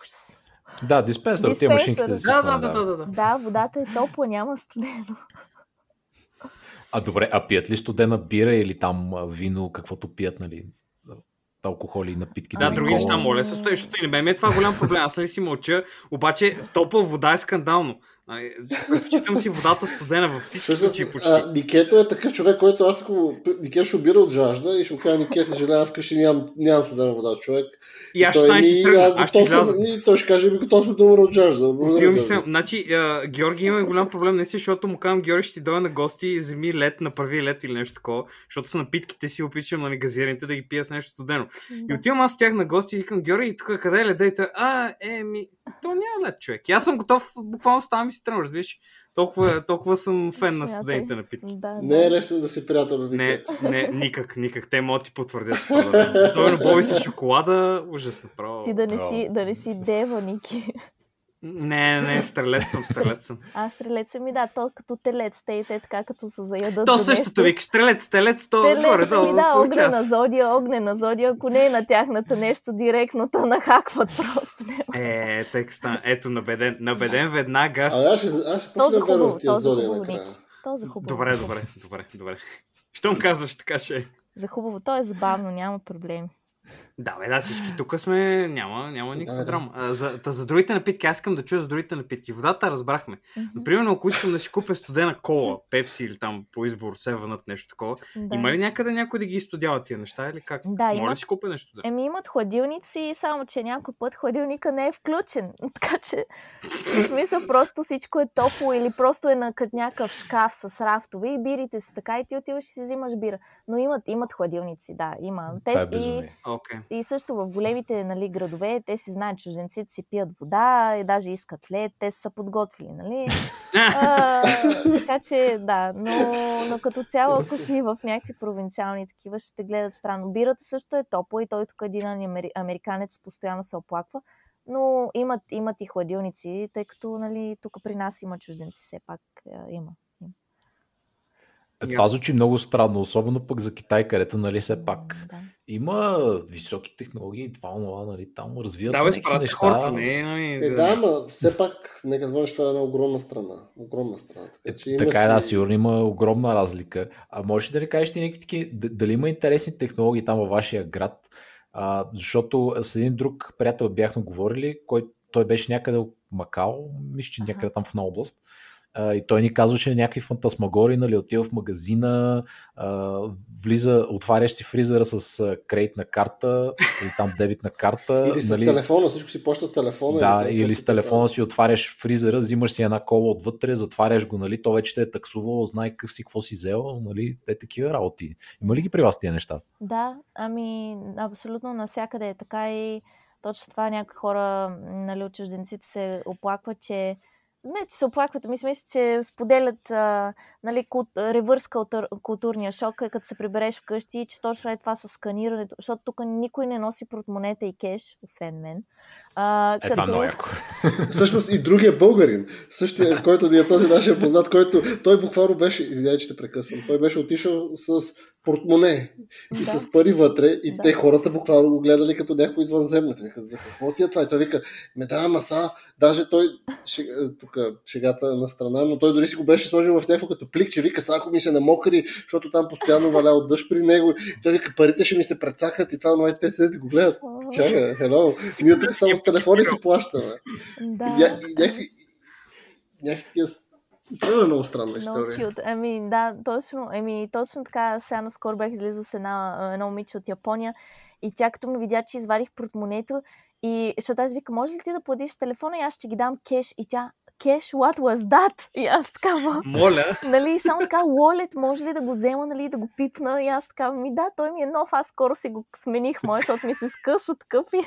Ужас. Да, диспенсър, тия машинките за Да, да, да, да, да. Да, водата е топла, няма студено. А добре, а пият ли студена бира или там вино, каквото пият, нали? Алкохоли, напитки. Да, нали, други неща, моля се, стой, защото и не бе ми е това голям проблем. Аз ли си мълча, обаче топла вода е скандално. Ай, Предпочитам си водата студена във всички Всъщност, случаи почти. а, Никето е такъв човек, който аз ако Нике ще убира от жажда и ще му кажа, Нике, съжалявам, вкъщи нямам, нямам студена вода, човек. И аз ще си тръгна, а, аз ще изляза. И той ще каже, ми готов съм да умра от жажда. Отивам Георги. се. Значи, а, Георги има голям проблем, наистина, защото му казвам, Георги ще ти дойде на гости и вземи лед, направи лед или нещо такова, защото с напитките си опичам нали, газираните да ги пия с нещо студено. И отивам аз с тях на гости и викам, Георги, тук къде е леда? И той, а, е, ми, то няма лед, човек. И аз съм готов, буквално ставам и си тръгвам, разбираш. Толкова, толкова съм фен на Смятай. студените напитки. Да, Не е да. лесно да си приятел на Не, не, никак, никак. Те могат да ти потвърдят. Особено Боби с шоколада, ужас направо. Ти да не, си, да не си дева, Ники. Не, не, стрелец съм, стрелец съм. Аз стрелеца ми, да, то като телец, те и те така като се заядат То за същото викаш, стрелец, стрелец, то Телец горе ми, долу да, огнена зодия, огнена зодия, ако не е на тяхната нещо директно, то нахакват просто. Не. Е, текста, ето, набеден, набеден веднага. А аз ще, аз ще почна да в тия то за зоди хубаво, накрая. То за хубаво. Добре, добре, добре, добре. Щом казваш така ще е. За хубаво, то е забавно, няма проблем. Да, бе, да, всички тук сме, няма, няма Да, никаква да. драма. А, за, та, за другите напитки, аз искам да чуя за другите напитки. Водата разбрахме. Например, ако искам да си купя студена кола, пепси или там по избор, севънът, нещо такова, Да. има ли някъде някой да ги изстудява тия неща или как? Да, Моля да имат. си купя нещо да. Еми имат хладилници, само че някой път хладилника не е включен. Така че, в смисъл, просто всичко е топло или просто е на като някакъв шкаф с рафтове и бирите са така и ти отиваш и си взимаш бира. Но имат, имат хладилници, да, има. Е и, безумие. И също в големите нали, градове, те си знаят, чужденците си пият вода и даже искат лед, те са подготвили, нали? А, така че, да, но, но като цяло, ако си в някакви провинциални такива, ще те гледат странно. Бирата също е топла и той тук един амери- американец постоянно се оплаква, но имат, имат и хладилници, тъй като нали, тук при нас има чужденци, все пак има. Е, Това звучи много странно, особено пък за Китай, където, нали, все пак Да. има високи технологии, това, това, нали, там развиват Да, се бе, някакви неща. хората, не, нали, Е, да, ама все пак, нека забравяш, това е една огромна страна. Огромна страна. Така, че има Така е, да, си... сигурно има огромна разлика. А можеш да ни кажеш ти някакви дали има интересни технологии там във вашия град, А, защото с един друг приятел бяхме говорили, който той беше някъде от Макао, мисля, че някъде там в на област. А, и той ни казва, че някакви фантасмагори, нали, отива в магазина, а, влиза, отваряш си фризера с кредитна карта или там дебитна карта. Или с нали, телефона, всичко си плаща с телефона. Да, или, или с телефона си отваряш фризера, взимаш си една кола отвътре, затваряш го, нали, то вече те е таксувало, знае какъв си, какво си взел, нали, те такива работи. Има ли ги при вас тия неща? Да, ами абсолютно навсякъде е така и точно това някои хора, нали, от чужденците се оплакват, че не, че се оплакват, ми смисля, че споделят а, нали, култ, ревърс култур, културния шок, е като се прибереш вкъщи, че точно е това с сканирането, защото тук никой не носи портмонета и кеш, освен мен. А, е, като... това много яко. Всъщност и другия българин, същия, който ни е този нашия познат, който той буквално беше, извинявай, че те прекъсвам, той беше отишъл с портмоне и да. с пари вътре и да. те хората буквално го гледали като някой извънземно. Вика, за какво ти е това? И той вика, ме да, маса, даже той, тук шегата на страна, но той дори си го беше сложил в някакво като плик, че вика, ако ми се намокри, защото там постоянно валя от дъжд при него. И той вика, парите ще ми се прецакат и това, но те седят и го гледат. Чакай, хело, ние тук само с телефони си плащаме. Да. И, и някакви, някакви такива това е много странна история. Много cute. Ами, да, точно, ами, точно така. Сега наскоро бях излизал с една, едно момиче от Япония и тя като ми видя, че извадих портмонето и защото аз вика, може ли ти да платиш телефона и аз ще ги дам кеш и тя, кеш, what was that? И аз такава... Моля! Нали, само така, wallet, може ли да го взема, нали, да го пипна? И аз така, ми да, той ми е нов, аз скоро си го смених, мой, защото ми се скъса такъв и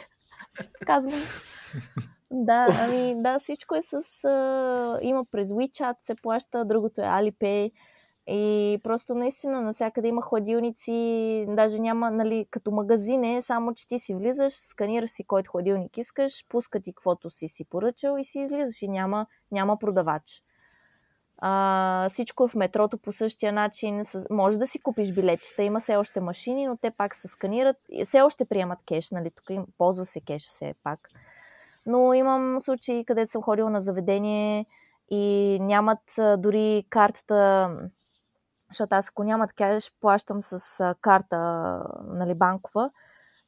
казвам. Да, ами да, всичко е с... А, има през WeChat се плаща, другото е Alipay. И просто наистина навсякъде има хладилници, даже няма, нали, като магазин е, само че ти си влизаш, сканираш си който хладилник искаш, пуска ти каквото си си поръчал и си излизаш и няма, няма продавач. А, всичко е в метрото по същия начин. Може да си купиш билетчета, има все още машини, но те пак се сканират. Все още приемат кеш, нали? Тук им, ползва се кеш все пак. Но имам случаи, където съм ходила на заведение и нямат дори картата, защото аз ако нямат кеш, плащам с карта нали, банкова,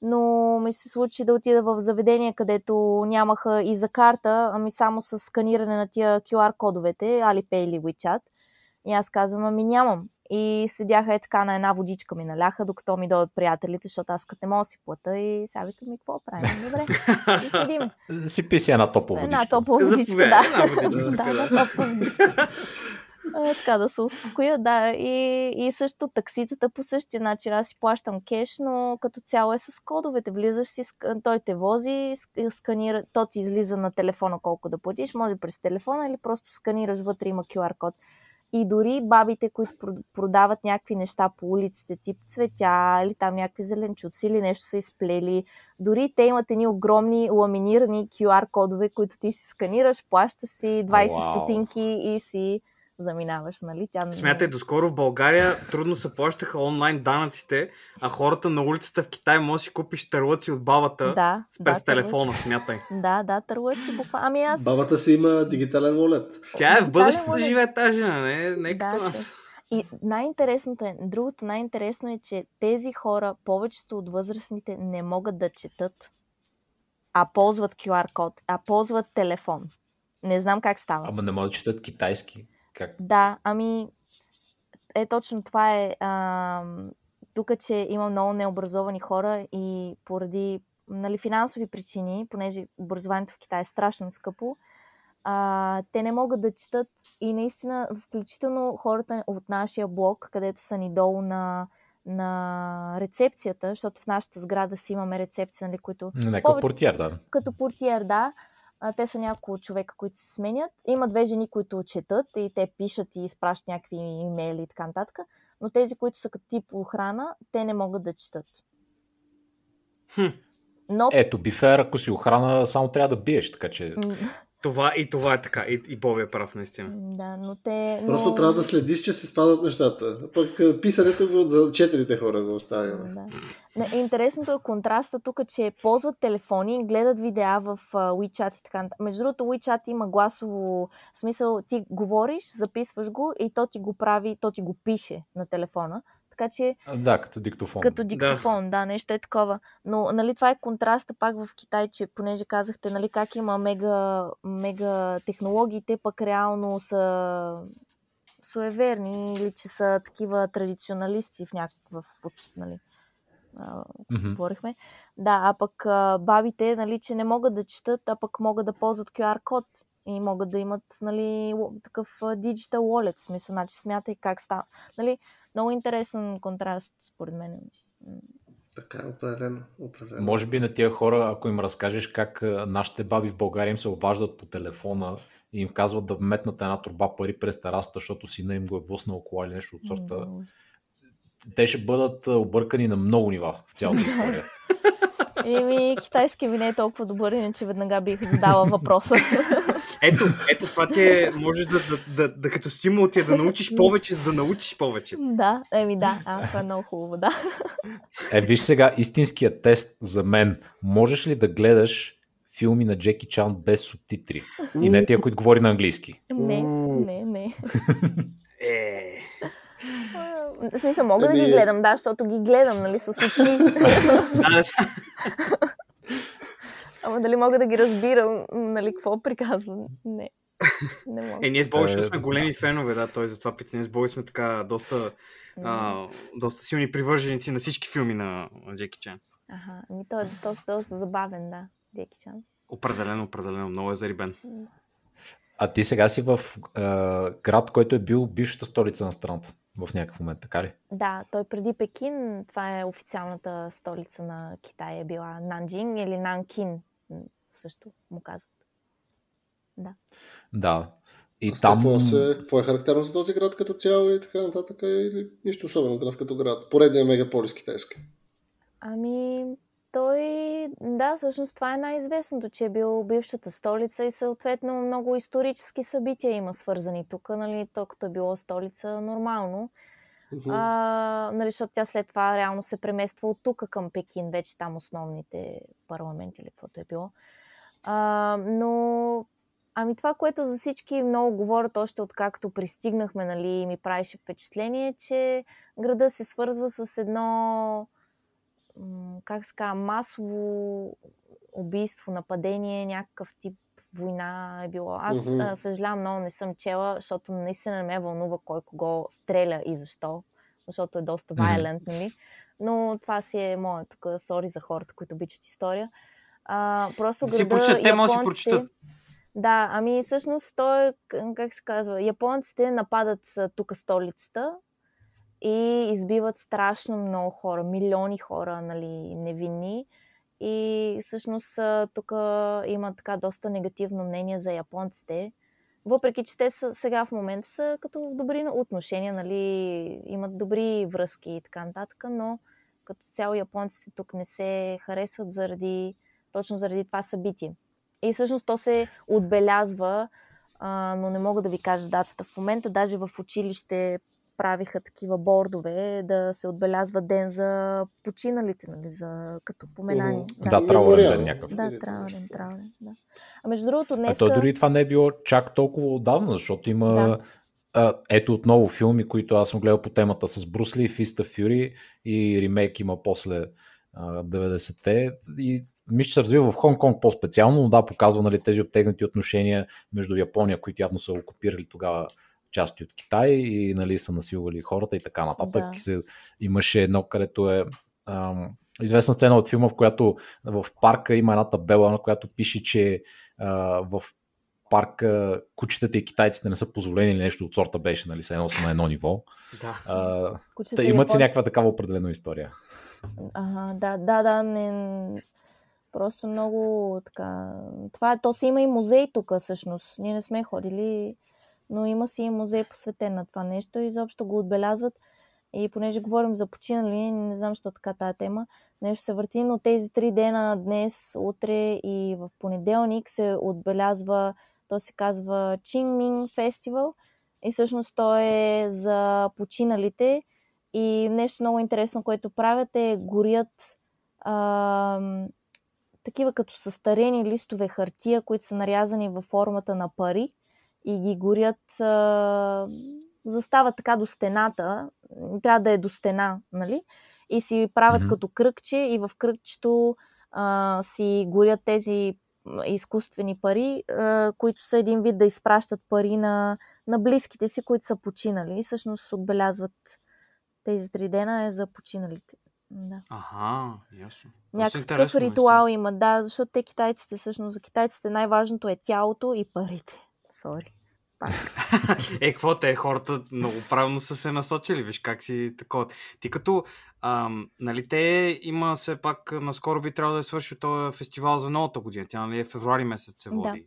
но ми се случи да отида в заведение, където нямаха и за карта, ами само с сканиране на тия QR кодовете, Alipay или WeChat. И аз казвам, ами нямам. И седяха е така на една водичка ми наляха, докато ми дойдат приятелите, защото аз като не мога да си плата и сега викам ми, какво правим? Добре, и седим. Си писи една топла водичка. Една топла водичка, да. да, една топла водичка. така да се успокоя, да. И, и също такситата по същия начин. Аз си плащам кеш, но като цяло е с кодовете. Влизаш си, той те вози, сканира, то ти излиза на телефона колко да платиш. Може през телефона или просто сканираш вътре, има QR код. И дори бабите, които продават някакви неща по улиците, тип цветя или там някакви зеленчуци или нещо са изплели, дори те имат едни огромни ламинирани QR кодове, които ти си сканираш, плащаш си 20 wow. стотинки и си заминаваш, нали? Тя... Смятай, доскоро в България трудно се плащаха онлайн данъците, а хората на улицата в Китай може да си купиш търлъци от бабата да, с през да, телефона, смятай. Да, да, търлъци буквално. Ами аз... Бабата си има дигитален волет. Тя е в бъдещето живее тази жена, не, не като да, нас. И най-интересното е, другото най-интересно е, че тези хора, повечето от възрастните, не могат да четат, а ползват QR код, а ползват телефон. Не знам как става. Ама не могат да четат китайски. Как? Да, ами е точно това е. А, тук, че има много необразовани хора и поради нали, финансови причини, понеже образованието в Китай е страшно скъпо, а, те не могат да четат и наистина, включително хората от нашия блок, където са ни долу на, на рецепцията, защото в нашата сграда си имаме рецепция, нали, които... Някакъв повече, портиер, да. Като портиер, да. А, те са няколко човека, които се сменят. Има две жени, които четат и те пишат и изпращат някакви имейли и така нататък. Но тези, които са като тип охрана, те не могат да четат. Хм. Но... Ето, бифер, ако си охрана, само трябва да биеш, така че... Това и това е така. И, и Боби е прав, наистина. Да, но те... Просто но... трябва да следиш, че се спадат нещата. Пък писането го за четирите хора го оставим. Да. Не, интересното е контраста тук, че ползват телефони, гледат видеа в WeChat и така. Между другото, WeChat има гласово смисъл. Ти говориш, записваш го и то ти го прави, то ти го пише на телефона. Така че... Да, като диктофон. Като диктофон, да, да нещо е такова. Но, нали, това е контраста пак в Китай, че понеже казахте, нали, как има мега, мега технологиите, пък реално са суеверни или че са такива традиционалисти в някакъв, нали, mm-hmm. говорихме. Да, а пък а, бабите, нали, че не могат да четат, а пък могат да ползват QR код и могат да имат нали, такъв digital wallet, смисъл, значи смятай как става. Нали, много интересен контраст, според мен. Така, определено, определено. Може би на тия хора, ако им разкажеш как нашите баби в България им се обаждат по телефона и им казват да метнат една турба пари през терасата, защото сина им го е блъснал кола или нещо от сорта. Те ще бъдат объркани на много нива в цялата история. Еми, китайски ми не е толкова добър, иначе веднага бих задала въпроса. Ето, ето това ти е, можеш да, да, да, да като стимул ти е да научиш повече, за да научиш повече. Да, еми да, а, това е много хубаво, да. Е, виж сега, истинският тест за мен. Можеш ли да гледаш филми на Джеки Чан без субтитри? И не тия, които говори на английски. Не, не, не. Е. В смисъл, мога да ги гледам, да, защото ги гледам, нали, с очи. Ама дали мога да ги разбирам, нали, какво приказвам? Не. Не мога. Е, ние с Боби ще сме големи фенове, да, той затова пита. Ние с Боби сме така доста, а, доста силни привърженици на всички филми на Джеки Чан. Ага, ами той е доста, доста забавен, да, Джеки Чан. Определено, определено, много е зарибен. А ти сега си в а, град, който е бил бившата столица на страната в някакъв момент, така ли? Да, той преди Пекин, това е официалната столица на Китай, е била Нанджин или Нанкин, също му казват. Да. Да. И а там... Какво, се, какво е характерно за този град като цяло и така нататък? Или нищо особено град като град? Поредният мегаполис китайски. Ами, той, да, всъщност това е най-известното, че е бил бившата столица и съответно много исторически събития има свързани тук, нали, то като е било столица нормално. Uh-huh. А, нали, защото тя след това реално се премества от тук към Пекин, вече там основните парламенти или каквото е било. А, но Ами това, което за всички много говорят още откакто пристигнахме, нали, ми правеше впечатление, че града се свързва с едно как се казва, масово убийство, нападение, някакъв тип война е било. Аз mm-hmm. съжалявам много, не съм чела, защото наистина не ме вълнува кой кого стреля и защо, защото е доста violent, mm-hmm. нали? Но това си е моят тук, сори за хората, които обичат история. А, просто града, си прочет, те може да си прочитат. Да, ами всъщност той, как се казва, японците нападат тук столицата, и избиват страшно много хора, милиони хора, нали, невинни. И всъщност тук има така доста негативно мнение за японците. Въпреки, че те са, сега в момента са като в добри отношения, нали, имат добри връзки и така нататък, но като цяло японците тук не се харесват заради, точно заради това събитие. И всъщност то се отбелязва, а, но не мога да ви кажа датата в момента. Даже в училище правиха такива бордове да се отбелязва ден за починалите, нали, за, като поминание. Mm-hmm. Да, да траурен ден някакъв. Да, траурен, траурен, да. А между другото, днес... А то дори това не е било чак толкова отдавна, защото има... Да. А, ето отново филми, които аз съм гледал по темата с Брусли, Фиста Фюри и ремейк има после а, 90-те и мисля, се развива в Хонг-Конг по-специално, но да, показва нали, тези обтегнати отношения между Япония, които явно са окупирали тогава части от Китай и нали, са насилвали хората и така нататък. Да. Се, имаше едно, където е ам, известна сцена от филма, в която в парка има една табела, на която пише, че а, в парка кучетата и китайците не са позволени или нещо от сорта беше, нали, се едно са на едно ниво. Да. А, та, имат си някаква такава определена история. Ага, да, да, да, не... Просто много така... Това, то си има и музей тук, всъщност. Ние не сме ходили но има си и музей посветен на това нещо и изобщо го отбелязват. И понеже говорим за починали, не знам, защо така тази тема, нещо се върти, но тези три дена, днес, утре и в понеделник се отбелязва, то се казва Чинмин фестивал и всъщност то е за починалите и нещо много интересно, което правят е горят а, такива като състарени листове хартия, които са нарязани във формата на пари и ги горят, а, застават така до стената трябва да е до стена, нали? И си правят mm-hmm. като кръгче и в кръгчето а, си горят тези изкуствени пари, а, които са един вид да изпращат пари на, на близките си, които са починали. И всъщност отбелязват тези три дена е за починалите. Да. Ага, ясно. Някакъв ритуал има, да, защото те китайците, всъщност за китайците най-важното е тялото и парите. Сори. е, какво те, хората много правилно са се насочили, виж как си такова. Ти като, ам, нали, те има все пак, наскоро би трябвало да е свършил този фестивал за новата година. Тя, нали, е февруари месец се води. Да.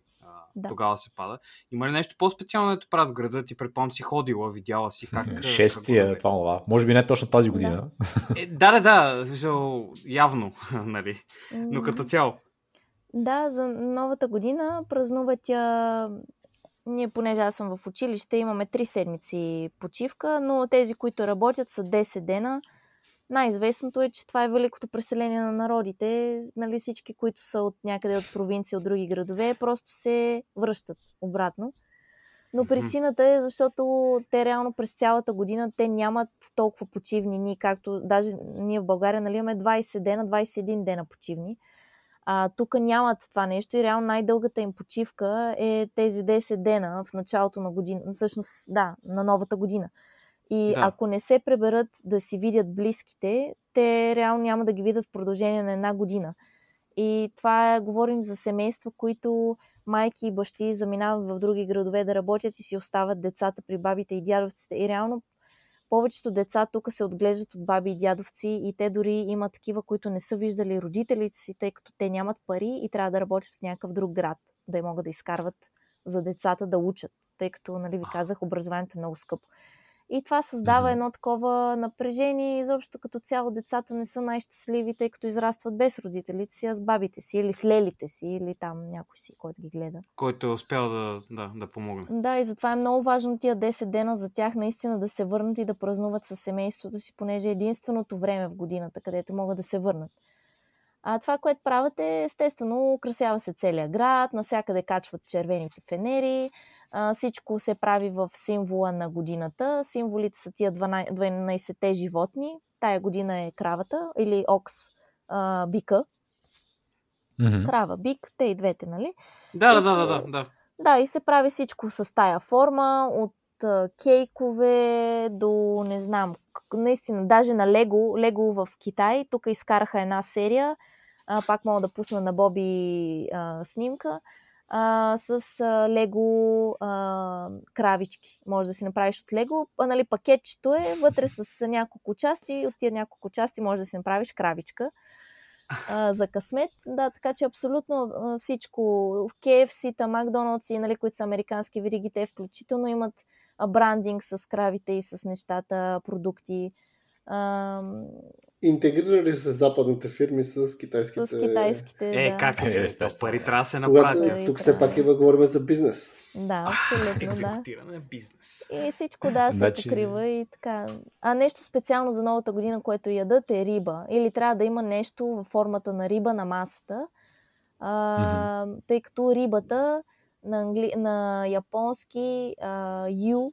Да. Тогава се пада. Има ли нещо по-специално, да правят в града? Ти предполагам си ходила, видяла си как. Шестия, как това, това. Може би не точно тази година. Да, е, да, да, да. Явно, нали. Но като цяло. Да, за новата година празнуват тя ние, понеже аз съм в училище, имаме 3 седмици почивка, но тези, които работят, са 10 дена. Най-известното е, че това е великото преселение на народите. Нали, всички, които са от някъде от провинция, от други градове, просто се връщат обратно. Но причината е, защото те реално през цялата година те нямат толкова почивни дни, както даже ние в България нали, имаме 20 дена, 21 дена почивни. А, тук нямат това нещо и реално най-дългата им почивка е тези 10 дена в началото на година, всъщност, да, на новата година. И да. ако не се преберат да си видят близките, те реално няма да ги видят в продължение на една година. И това е, говорим за семейства, които майки и бащи заминават в други градове да работят и си остават децата при бабите и дядовците. И реално повечето деца тук се отглеждат от баби и дядовци и те дори имат такива, които не са виждали родителите си, тъй като те нямат пари и трябва да работят в някакъв друг град, да могат да изкарват за децата да учат, тъй като, нали ви казах, образованието е много скъпо. И това създава mm-hmm. едно такова напрежение. Изобщо като цяло децата не са най-щастливи, тъй като израстват без родителите си, а с бабите си или с лелите си, или там някой си, който ги гледа. Който е успял да, да, да помогне. Да, и затова е много важно тия 10 дена за тях наистина да се върнат и да празнуват със семейството си, понеже е единственото време в годината, където могат да се върнат. А това, което правят е, естествено, украсява се целият град, насякъде качват червените фенери, а, всичко се прави в символа на годината. Символите са тия 12-те животни. Тая година е кравата или окс, а, бика. Mm-hmm. Крава, бик, те и двете, нали? Да, да, да, да, да. Да, и се прави всичко с тая форма, от кейкове до, не знам, наистина, даже на Лего, Лего в Китай, тук изкараха една серия, а, пак мога да пусна на Боби а, снимка, а, с лего а, кравички. Може да си направиш от лего. А, нали, пакетчето е вътре с няколко части от тия няколко части може да си направиш кравичка а, за късмет. Да, така че абсолютно всичко. В KFC-та, Макдоналдс, нали, които са американски вериги, те включително имат брандинг с кравите и с нещата, продукти. А... Интегрирали се западните фирми с китайските... С китайските, Е, да. как е, е пари трябва да се направят. Когато, тук все пак има говорим за бизнес. Да, абсолютно, да. бизнес. И всичко, да, се значи... покрива и така. А нещо специално за новата година, което ядат е риба. Или трябва да има нещо във формата на риба на масата. А, mm-hmm. Тъй като рибата на, англи... на японски а, ю,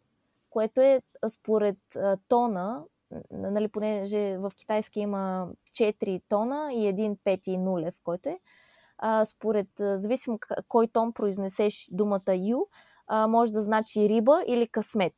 което е според а, тона, нали, понеже в китайски има 4 тона и един пети нулев, който е. А, според, зависимо кой тон произнесеш думата ю, а, може да значи риба или късмет.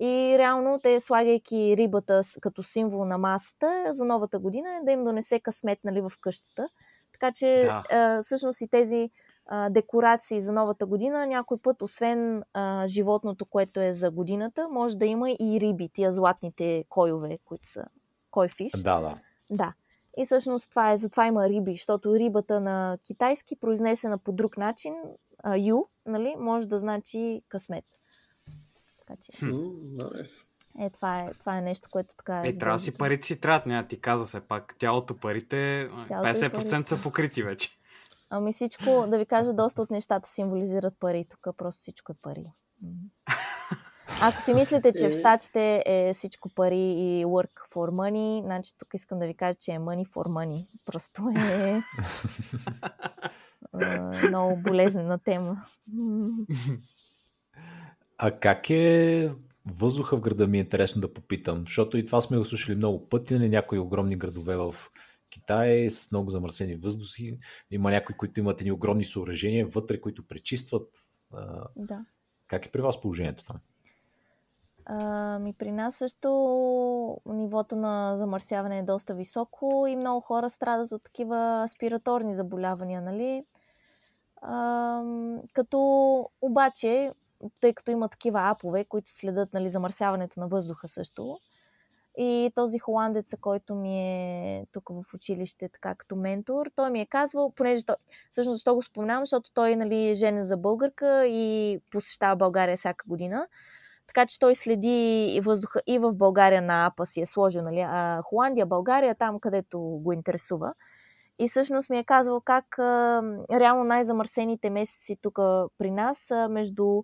И реално те, слагайки рибата като символ на масата за новата година, да им донесе късмет нали, в къщата. Така че да. а, всъщност и тези а, декорации за новата година, някой път, освен а, животното, което е за годината, може да има и риби, тия златните койове, които са койфиш. Да, да. Да. И всъщност това е, затова има риби, защото рибата на китайски, произнесена по друг начин, а, ю, нали, може да значи късмет. Така че... nice. Е, това е, това е нещо, което така е. Е, трябва си парите си трябва, няма ти каза се пак. Тялото парите, Тялото 50% парите. са покрити вече. Ами всичко, да ви кажа, доста от нещата символизират пари. Тук просто всичко е пари. Ако си мислите, че в Штатите е всичко пари и work for money, значи тук искам да ви кажа, че е money for money. Просто е много болезнена тема. А как е въздуха в града ми е интересно да попитам, защото и това сме го слушали много пъти на нали, някои огромни градове в Китай с много замърсени въздухи. Има някои, които имат едни огромни съоръжения вътре, които пречистват. Да. Как е при вас положението там? ми при нас също нивото на замърсяване е доста високо и много хора страдат от такива аспираторни заболявания, нали? А, като обаче, тъй като има такива апове, които следят нали, замърсяването на въздуха също, и този холандец, който ми е тук в училище, така като ментор, той ми е казвал, понеже той, всъщност защо го споменавам, защото той нали, е женен за българка и посещава България всяка година. Така че той следи въздуха и в България на АПА си е сложил, нали, а Холандия, България, там където го интересува. И всъщност ми е казвал как а, реално най-замърсените месеци тук при нас са между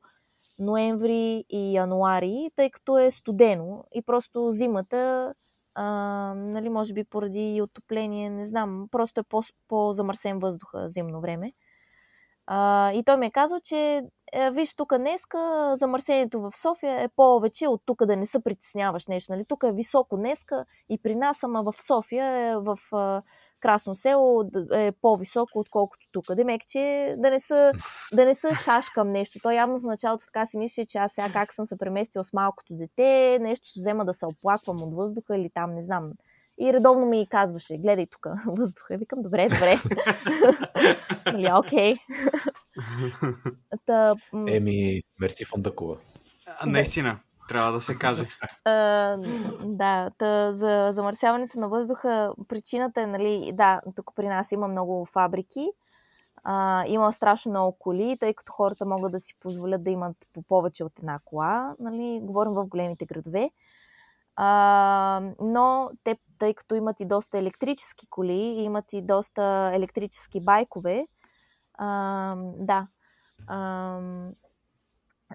ноември и януари, тъй като е студено и просто зимата, а, нали, може би поради отопление, не знам, просто е по- по-замърсен въздуха зимно време. А, и той ми е казал, че е, виж, тук днеска замърсението в София е повече от тук да не се притесняваш нещо. Нали? Тук е високо днеска и при нас, ама в София, е, в Красно село е по-високо, отколкото тук. Демек, че да не, са, да не са шашкам нещо. Той явно в началото така си мисли, че аз сега как съм се преместила с малкото дете, нещо ще взема да се оплаквам от въздуха или там, не знам, и редовно ми казваше, гледай тук въздуха. Викам, добре, добре. Нали, окей. Та, Еми, мерси Фондакова. Наистина, трябва да се каже. А, да, та, за замърсяването на въздуха причината е, нали, да, тук при нас има много фабрики, а, има страшно много коли, тъй като хората могат да си позволят да имат по повече от една кола, нали, говорим в големите градове. А, но те, тъй като имат и доста електрически коли, имат и доста електрически байкове, а, да. А,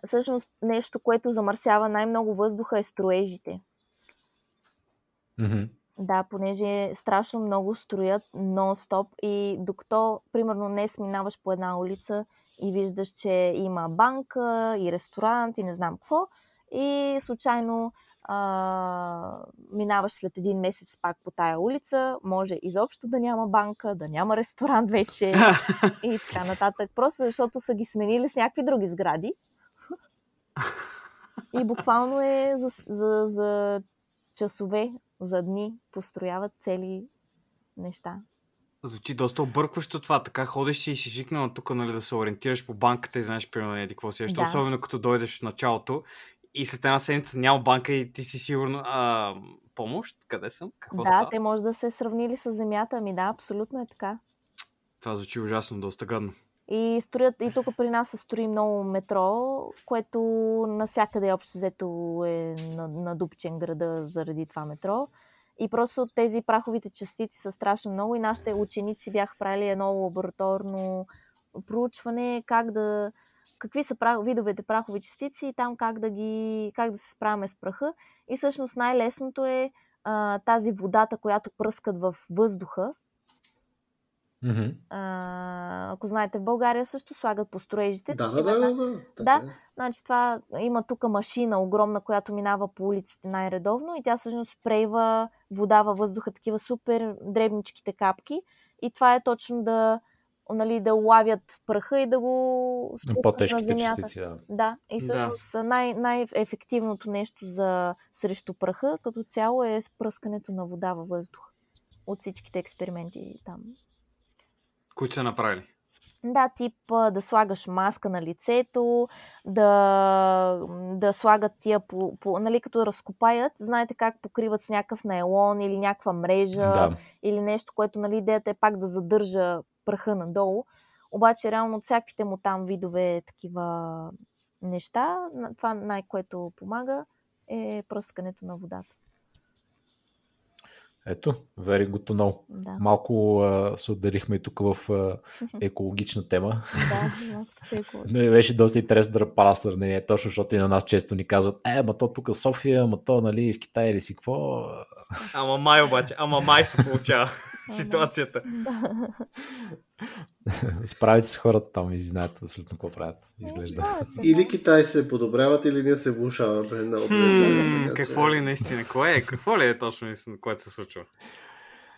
всъщност нещо, което замърсява най-много въздуха е строежите. Mm-hmm. Да, понеже страшно много строят нон-стоп и докато, примерно, днес минаваш по една улица и виждаш, че има банка и ресторант и не знам какво, и случайно а, минаваш след един месец пак по тая улица, може изобщо да няма банка, да няма ресторант вече и така нататък. Просто защото са ги сменили с някакви други сгради. И буквално е за, за, за часове, за дни построяват цели неща. Звучи доста объркващо това. Така ходиш и си шикнала тук нали, да се ориентираш по банката и знаеш примерно еди какво си. Да. Особено като дойдеш в началото и след една седмица няма банка и ти си сигурно а, помощ, къде съм? Какво да, става? те може да се сравнили с земята, ами да, абсолютно е така. Това звучи ужасно, доста гадно. И строят, и тук при нас се строи много метро, което насякъде общо взето е надупчен града заради това метро. И просто тези праховите частици са страшно много и нашите ученици бяха правили едно лабораторно проучване как да, какви са прах, видовете прахови частици и там как да, ги, как да се справяме с праха. И всъщност най-лесното е а, тази водата, която пръскат в въздуха. Mm-hmm. А, ако знаете, в България също слагат по строежите. Да, да, да, да, да. Да, е. значи това има тук машина огромна, която минава по улиците най-редовно и тя всъщност спрейва вода във въздуха, такива супер дребничките капки. И това е точно да нали, да улавят праха и да го спускат на земята. Частици, да. да, и всъщност да. Най- най-ефективното нещо за срещу праха като цяло е спръскането на вода във въздух. От всичките експерименти там. Които са направили? Да, тип да слагаш маска на лицето, да, да слагат тия, по, по, нали, като разкопаят, знаете как покриват с някакъв найлон или някаква мрежа да. или нещо, което нали, идеята е пак да задържа праха надолу. Обаче, реално от всякаквите му там видове такива неща, това най-което помага е пръскането на водата. Ето, very good to know. Да. Малко а, се отделихме и тук в а, екологична тема. да, Но беше доста интересно да правя сравнение, точно защото и на нас често ни казват, е, ма то тук София, ма то нали в Китай или си какво. Ама май обаче, ама май се получава. ситуацията. Справите се хората там и знаят абсолютно какво правят. Изглежда. Или Китай се подобряват, или ние се влушаваме. какво ли наистина? Кое е? Какво ли е точно което се случва?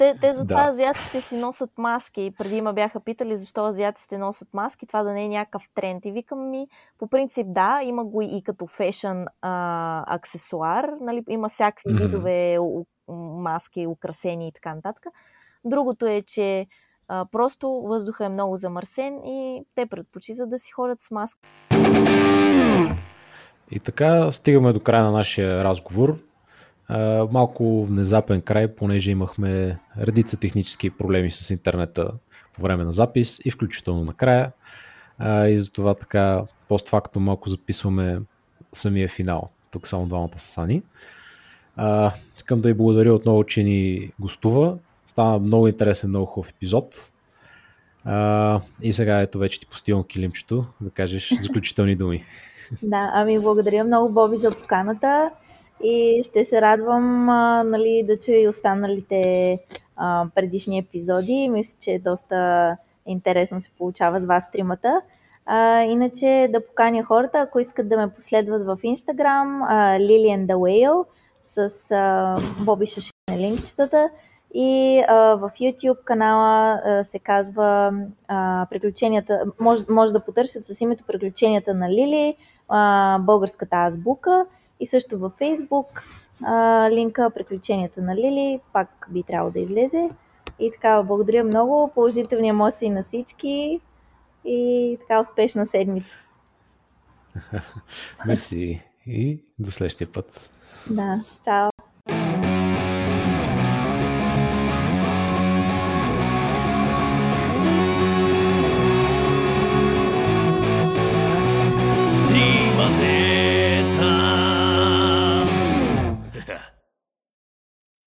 Те, те затова да. азиатците си носят маски. Преди ма бяха питали защо азиатците носят маски, това да не е някакъв тренд. И викам ми, по принцип да, има го и като фешън а, аксесуар, нали, има всякакви mm-hmm. видове маски, украсени и така нататък. Другото е, че а, просто въздуха е много замърсен и те предпочитат да си ходят с маска. И така стигаме до края на нашия разговор. Малко внезапен край, понеже имахме редица технически проблеми с интернета по време на запис и включително накрая. И затова така постфактум малко записваме самия финал. Тук само двамата са Сани. А, искам да й благодаря отново, че ни гостува. Стана много интересен, много хубав епизод. А, и сега ето вече ти постивам килимчето да кажеш заключителни думи. Да, ами благодаря много, Боби, за поканата и ще се радвам а, нали, да чуя и останалите а, предишни епизоди. Мисля, че е доста интересно се получава с вас тримата. А, иначе да поканя хората, ако искат да ме последват в Instagram, Lilian the Whale с а, Боби Шаши на линкчетата и а, в YouTube канала а, се казва а, Приключенията, може, може да потърсят с името Приключенията на Лили, а, българската азбука и също във Facebook а, линка Приключенията на Лили, пак би трябвало да излезе. И така, благодаря много, положителни емоции на всички и така успешна седмица. Мерси и до следващия път. Да, чао.